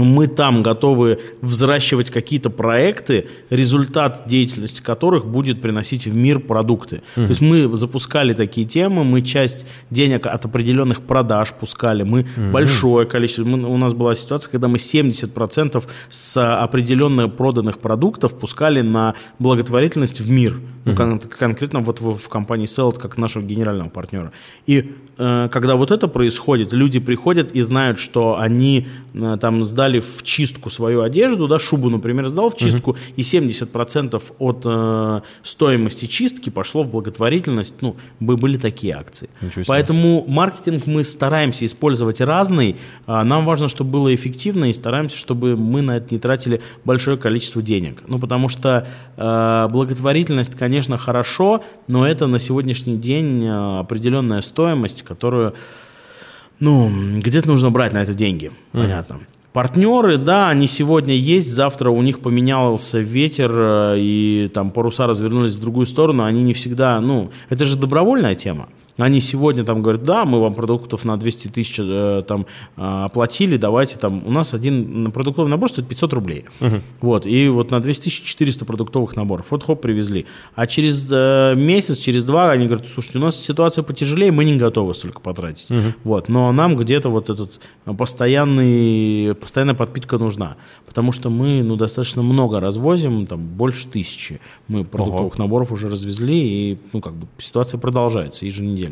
Speaker 3: мы там готовы взращивать какие-то проекты, результат деятельности которых будет приносить в мир продукты. То есть мы запускали такие темы, мы часть денег от определенных продаж пускали, мы большое количество, мы- у нас была ситуация, когда мы 70% с определенных проданных продуктов пускали на благотворительность в мир. Ну, кон- конкретно вот в, в компании Селот, как нашего генерального партнера. И когда вот это происходит, люди приходят и знают, что они э, там сдали в чистку свою одежду, да, шубу, например, сдал в чистку, и 70% от э, стоимости чистки пошло в благотворительность. Ну, бы- были такие акции. Поэтому маркетинг мы стараемся использовать разный. А, Нам важно, чтобы было эффективно, и стараемся, чтобы мы на это не тратили большое количество денег. Ну, потому что э, благотворительность, конечно, хорошо, но это на сегодняшний день э, определенная стоимость, которую, ну, где-то нужно брать на это деньги. Понятно. Партнеры, да, они сегодня есть, завтра у них поменялся ветер, э, и там паруса развернулись в другую сторону, они не всегда, ну, это же добровольная тема. Они сегодня там говорят, да, мы вам продуктов на 200 тысяч э, там э, оплатили, давайте там, у нас один продуктовый набор стоит 500 рублей. Вот, и вот на 200 тысяч 400 продуктовых наборов, вот хоп, привезли. А через э, месяц, через два они говорят, слушайте, у нас ситуация потяжелее, мы не готовы столько потратить. Вот, но нам где-то вот этот постоянный, постоянная подпитка нужна, потому что мы, ну, достаточно много развозим, там, больше тысячи мы продуктовых наборов уже развезли, и, ну, как бы ситуация продолжается еженедельно.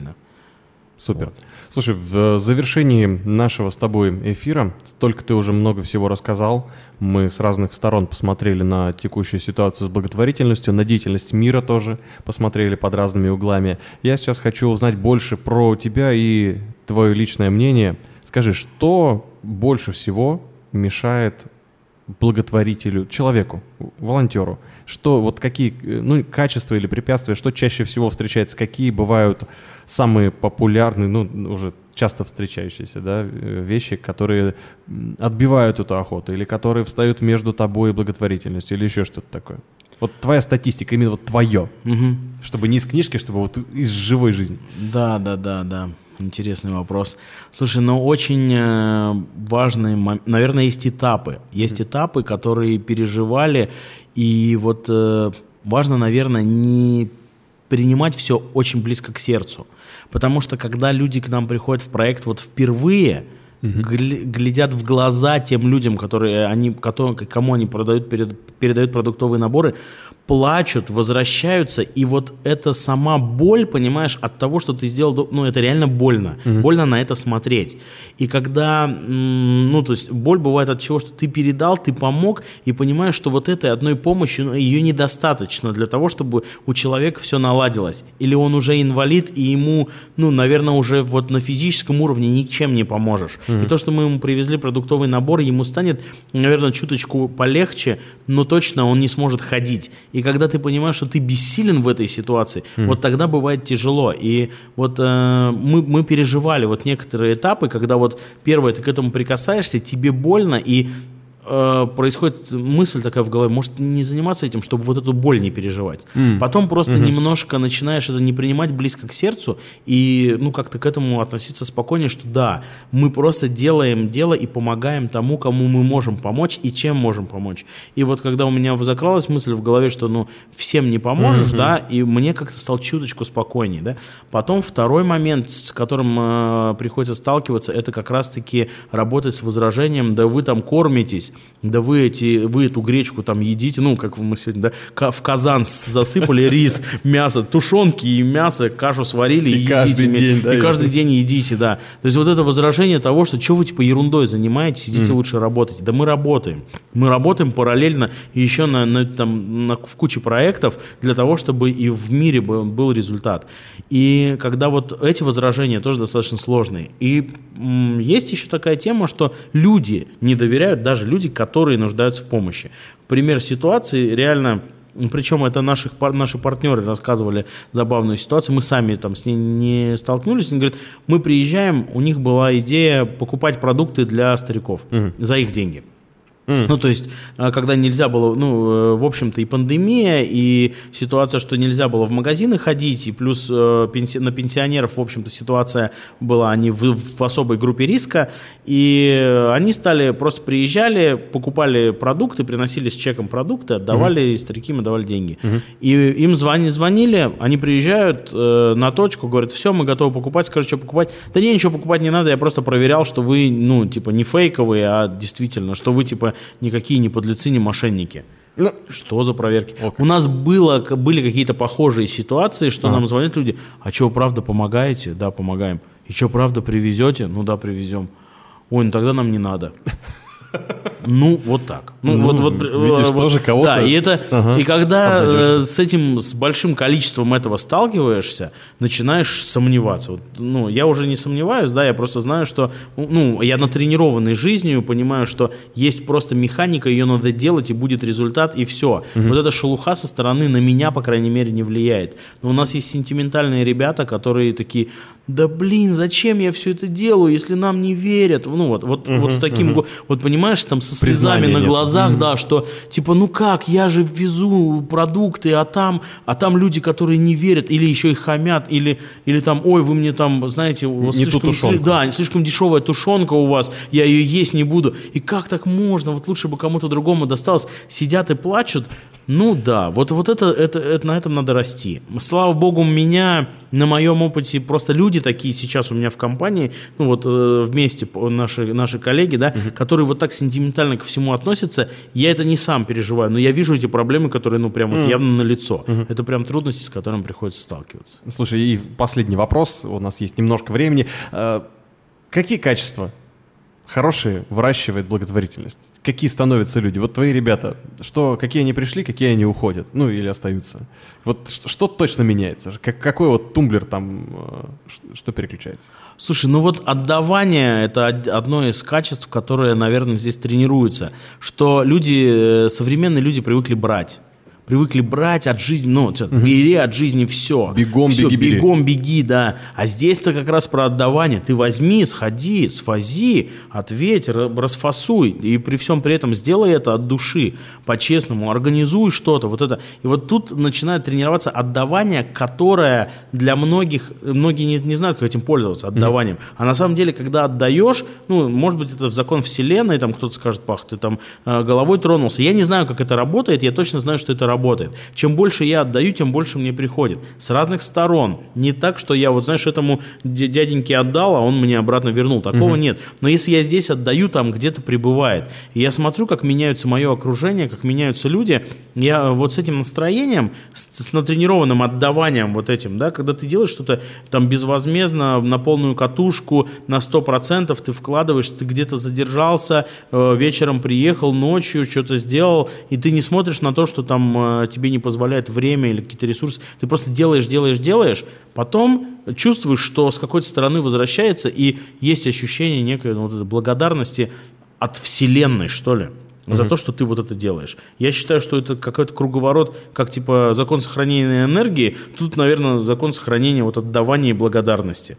Speaker 2: Супер. Слушай, в завершении нашего с тобой эфира, столько ты уже много всего рассказал, мы с разных сторон посмотрели на текущую ситуацию с благотворительностью, на деятельность мира тоже посмотрели под разными углами. Я сейчас хочу узнать больше про тебя и твое личное мнение. Скажи, что больше всего мешает благотворителю, человеку, волонтеру? Что, вот какие, э, ну, качества или препятствия, что чаще всего встречается, какие бывают самые популярные, ну, уже часто встречающиеся, да, вещи, которые отбивают эту охоту, или которые встают между тобой и благотворительностью, или еще что-то такое? Вот твоя статистика, именно вот твое, чтобы не из книжки, чтобы вот из живой жизни.
Speaker 3: Да, да, да, да. Интересный вопрос. Слушай, ну очень э, важный момент. Наверное, есть этапы. Есть этапы, которые переживали. И вот э, важно, наверное, не принимать все очень близко к сердцу. Потому что когда люди к нам приходят в проект вот впервые, гля- глядят в глаза тем людям, которые они, которые, кому они продают, перед- передают продуктовые наборы, плачут, возвращаются, и вот эта сама боль, понимаешь, от того, что ты сделал, ну, это реально больно. Mm-hmm. Больно на это смотреть. И когда, ну, то есть боль бывает от чего, что ты передал, ты помог, и понимаешь, что вот этой одной помощи, ну, ее недостаточно для того, чтобы у человека все наладилось. Или он уже инвалид, и ему, ну, наверное, уже вот на физическом уровне ничем не поможешь. Mm-hmm. И то, что мы ему привезли продуктовый набор, ему станет, наверное, чуточку полегче, но точно он не сможет ходить. И когда ты понимаешь, что ты бессилен в этой ситуации, mm. вот тогда бывает тяжело. И вот э, мы, мы переживали вот некоторые этапы, когда вот первое, ты к этому прикасаешься, тебе больно, и э, происходит мысль такая в голове, может не заниматься этим, чтобы вот эту боль не переживать. Mm. Потом просто mm-hmm. немножко начинаешь это не принимать близко к сердцу и ну как-то к этому относиться спокойнее, что да, мы просто делаем дело и помогаем тому, кому мы можем помочь и чем можем помочь. И вот когда у меня закралась мысль в голове, что ну всем не поможешь, mm-hmm. да, и мне как-то стал чуточку спокойнее, да. Потом второй момент, с которым э, приходится сталкиваться, это как раз-таки работать с возражением, да вы там кормитесь, да вы, эти, вы эту гречку там едите, ну, как мы сегодня, да, в казан засыпали рис, мясо, тушенки и мясо, кашу сварили и, и едите.
Speaker 2: Каждый день, да,
Speaker 3: и каждый день едите, да. То есть вот это возражение того, что что вы типа ерундой занимаетесь, идите mm. лучше работайте. Да мы работаем. Мы работаем параллельно еще на, на, там, на, в куче проектов для того, чтобы и в мире был, был результат. И когда вот эти возражения тоже достаточно сложные. И м, есть еще такая тема, что люди не доверяют, даже люди, которые нуждаются в помощи. Пример ситуации реально причем это наших, наши партнеры рассказывали забавную ситуацию. Мы сами там с ней не столкнулись. Они говорят, мы приезжаем, у них была идея покупать продукты для стариков угу. за их деньги. Mm. Ну, то есть, а, когда нельзя было, ну, э, в общем-то, и пандемия, и ситуация, что нельзя было в магазины ходить, и плюс э, пенси- на пенсионеров, в общем-то, ситуация была, они в, в особой группе риска, и они стали, просто приезжали, покупали продукты, приносили с чеком продукты, отдавали, mm-hmm. и старики им отдавали деньги. Mm-hmm. И им звони, звонили, они приезжают э, на точку, говорят, все, мы готовы покупать, скажи, что покупать. Да не, ничего покупать не надо, я просто проверял, что вы, ну, типа, не фейковые, а действительно, что вы, типа, никакие не подлецы, не мошенники. Ну, что за проверки? Ок. У нас было, были какие-то похожие ситуации, что а. нам звонят люди, а что, правда помогаете? Да, помогаем. И что, правда привезете? Ну да, привезем. Ой, ну тогда нам не надо. Ну, вот так. Ну,
Speaker 2: ну
Speaker 3: вот, вот,
Speaker 2: видишь, вот, тоже кого-то...
Speaker 3: Да, и, это, ага, и когда э, с этим, с большим количеством этого сталкиваешься, начинаешь сомневаться. Вот, ну, я уже не сомневаюсь, да, я просто знаю, что, ну, я натренированный жизнью, понимаю, что есть просто механика, ее надо делать, и будет результат, и все. Угу. Вот эта шелуха со стороны на меня, по крайней мере, не влияет. Но у нас есть сентиментальные ребята, которые такие, да блин, зачем я все это делаю, если нам не верят? Ну вот, вот, угу, вот с таким, угу. вот понимаешь, там со слезами на глазах, угу. да, что типа, ну как, я же везу продукты, а там, а там люди, которые не верят, или еще и хамят, или, или там, ой, вы мне там, знаете, у вас
Speaker 2: не
Speaker 3: слишком,
Speaker 2: тушенка.
Speaker 3: да, слишком дешевая тушенка у вас, я ее есть не буду. И как так можно? Вот лучше бы кому-то другому досталось. Сидят и плачут, ну да, вот, вот это, это, это, на этом надо расти. Слава богу, меня на моем опыте просто люди такие сейчас у меня в компании, ну вот э, вместе наши, наши коллеги, да, угу. которые вот так сентиментально ко всему относятся, я это не сам переживаю, но я вижу эти проблемы, которые, ну, прям вот mm. явно на лицо. Угу. Это прям трудности, с которыми приходится сталкиваться.
Speaker 2: Слушай, и последний вопрос, у нас есть немножко времени. Э, какие качества хорошие выращивает благотворительность? Какие становятся люди? Вот твои ребята, что, какие они пришли, какие они уходят? Ну, или остаются? Вот что, что точно меняется? Как, какой вот тумблер там, э, что переключается?
Speaker 3: Слушай, ну вот отдавание – это одно из качеств, которое, наверное, здесь тренируется. Что люди, э, современные люди привыкли брать привыкли брать от жизни, ну, угу. бери от жизни все.
Speaker 2: Бегом,
Speaker 3: все,
Speaker 2: беги,
Speaker 3: бегом, бери. беги, да. А здесь-то как раз про отдавание. Ты возьми, сходи, сфази, ответь, расфасуй. И при всем при этом сделай это от души, по-честному, организуй что-то. Вот это. И вот тут начинает тренироваться отдавание, которое для многих, многие не, не знают, как этим пользоваться, отдаванием. Угу. А на самом деле, когда отдаешь, ну, может быть, это в закон вселенной, там кто-то скажет, пах, ты там э, головой тронулся. Я не знаю, как это работает, я точно знаю, что это работает работает. Чем больше я отдаю, тем больше мне приходит. С разных сторон. Не так, что я вот, знаешь, этому дяденьке отдал, а он мне обратно вернул. Такого угу. нет. Но если я здесь отдаю, там где-то прибывает. И я смотрю, как меняется мое окружение, как меняются люди, я вот с этим настроением, с, с натренированным отдаванием вот этим, да, когда ты делаешь что-то там безвозмездно, на полную катушку, на 100% ты вкладываешь, ты где-то задержался, э, вечером приехал, ночью что-то сделал, и ты не смотришь на то, что там э, тебе не позволяет время или какие-то ресурсы, ты просто делаешь, делаешь, делаешь, потом чувствуешь, что с какой-то стороны возвращается, и есть ощущение некой ну, вот этой благодарности от Вселенной, что ли за то, что ты вот это делаешь. Я считаю, что это какой-то круговорот, как типа закон сохранения энергии. Тут, наверное, закон сохранения вот отдавания и благодарности.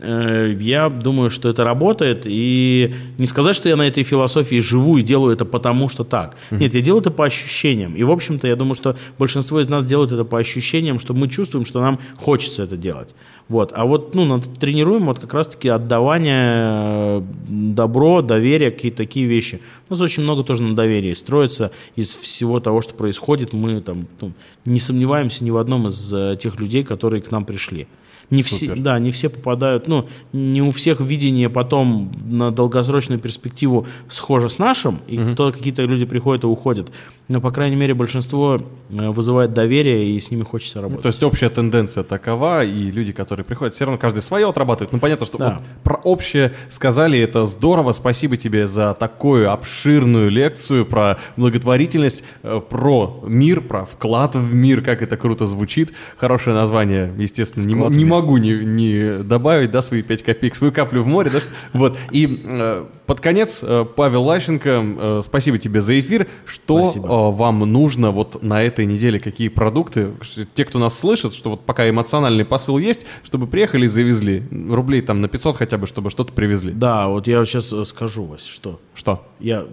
Speaker 3: Э, я думаю, что это работает, и не сказать, что я на этой философии живу и делаю это потому, что так. Нет, я делаю это по ощущениям. И, в общем-то, я думаю, что большинство из нас делает это по ощущениям, что мы чувствуем, что нам хочется это делать. Вот. А вот ну, тренируем вот как раз-таки отдавание, э, добро, доверие, какие-то такие вещи. У нас очень много тоже на доверии строится из всего того, что происходит. Мы там ну, не сомневаемся ни в одном из э, тех людей, которые к нам пришли. Не все, да, не все попадают, ну, не у всех видение потом на долгосрочную перспективу схоже с нашим, и угу. то какие-то люди приходят и уходят. Но, по крайней мере, большинство э, вызывает доверие, и с ними хочется работать.
Speaker 2: то есть общая тенденция такова, и люди, которые приходят, все равно каждый свое отрабатывает. Ну, понятно, что да. вот про общее сказали, это здорово, спасибо тебе за такую обширную лекцию про благотворительность, э, про мир, про вклад в мир, как это круто звучит. Хорошее название, естественно, не, не могу не, не добавить, да, свои 5 копеек, свою каплю в море, да, вот. И э, под конец, э, Павел Лащенко, э, спасибо тебе за эфир. Что э, вам нужно вот на этой неделе, какие продукты, те, кто нас слышит, что вот пока эмоциональный посыл есть, чтобы приехали и завезли, рублей там на 500 хотя бы, чтобы что-то привезли.
Speaker 3: Да, вот я сейчас э, скажу, Вась, что?
Speaker 2: Что?
Speaker 3: Я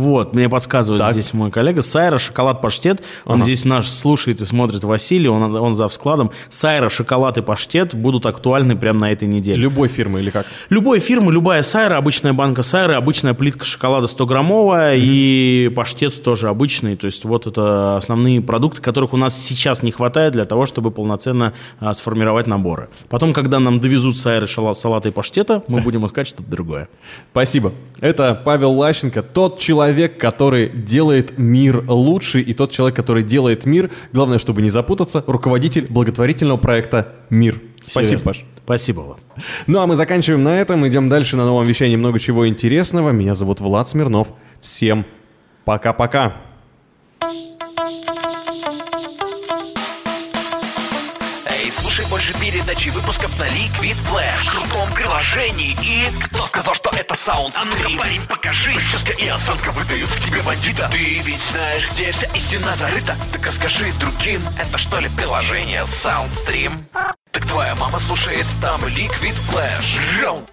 Speaker 3: вот, мне подсказывает так. здесь мой коллега. Сайра шоколад паштет. Он ага. здесь наш слушает и смотрит Василий, он, он за складом. Сайра шоколад и паштет будут актуальны прямо на этой неделе.
Speaker 2: Любой фирмы или как?
Speaker 3: Любой фирмы, любая сайра, обычная банка сайры, обычная плитка шоколада 100-граммовая mm-hmm. и паштет тоже обычный. То есть вот это основные продукты, которых у нас сейчас не хватает для того, чтобы полноценно а, сформировать наборы. Потом, когда нам довезут сайры, салата и паштета, мы будем искать что-то другое.
Speaker 2: Спасибо. Это Павел Лащенко, тот человек, человек, который делает мир лучше, и тот человек, который делает мир, главное, чтобы не запутаться, руководитель благотворительного проекта «Мир». Спасибо, Паш.
Speaker 3: Спасибо вам.
Speaker 2: Ну а мы заканчиваем на этом, идем дальше на новом вещании много чего интересного. Меня зовут Влад Смирнов. Всем пока-пока. больше на Liquid Flash В крутом приложении и... Кто сказал, что это саунд А ну-ка, парень, покажи. Прическа и осанка выдают к тебе бандита. Ты ведь знаешь, где вся истина зарыта? Так расскажи другим, это что ли приложение Soundstream? Так твоя мама слушает там Liquid Flash Раунд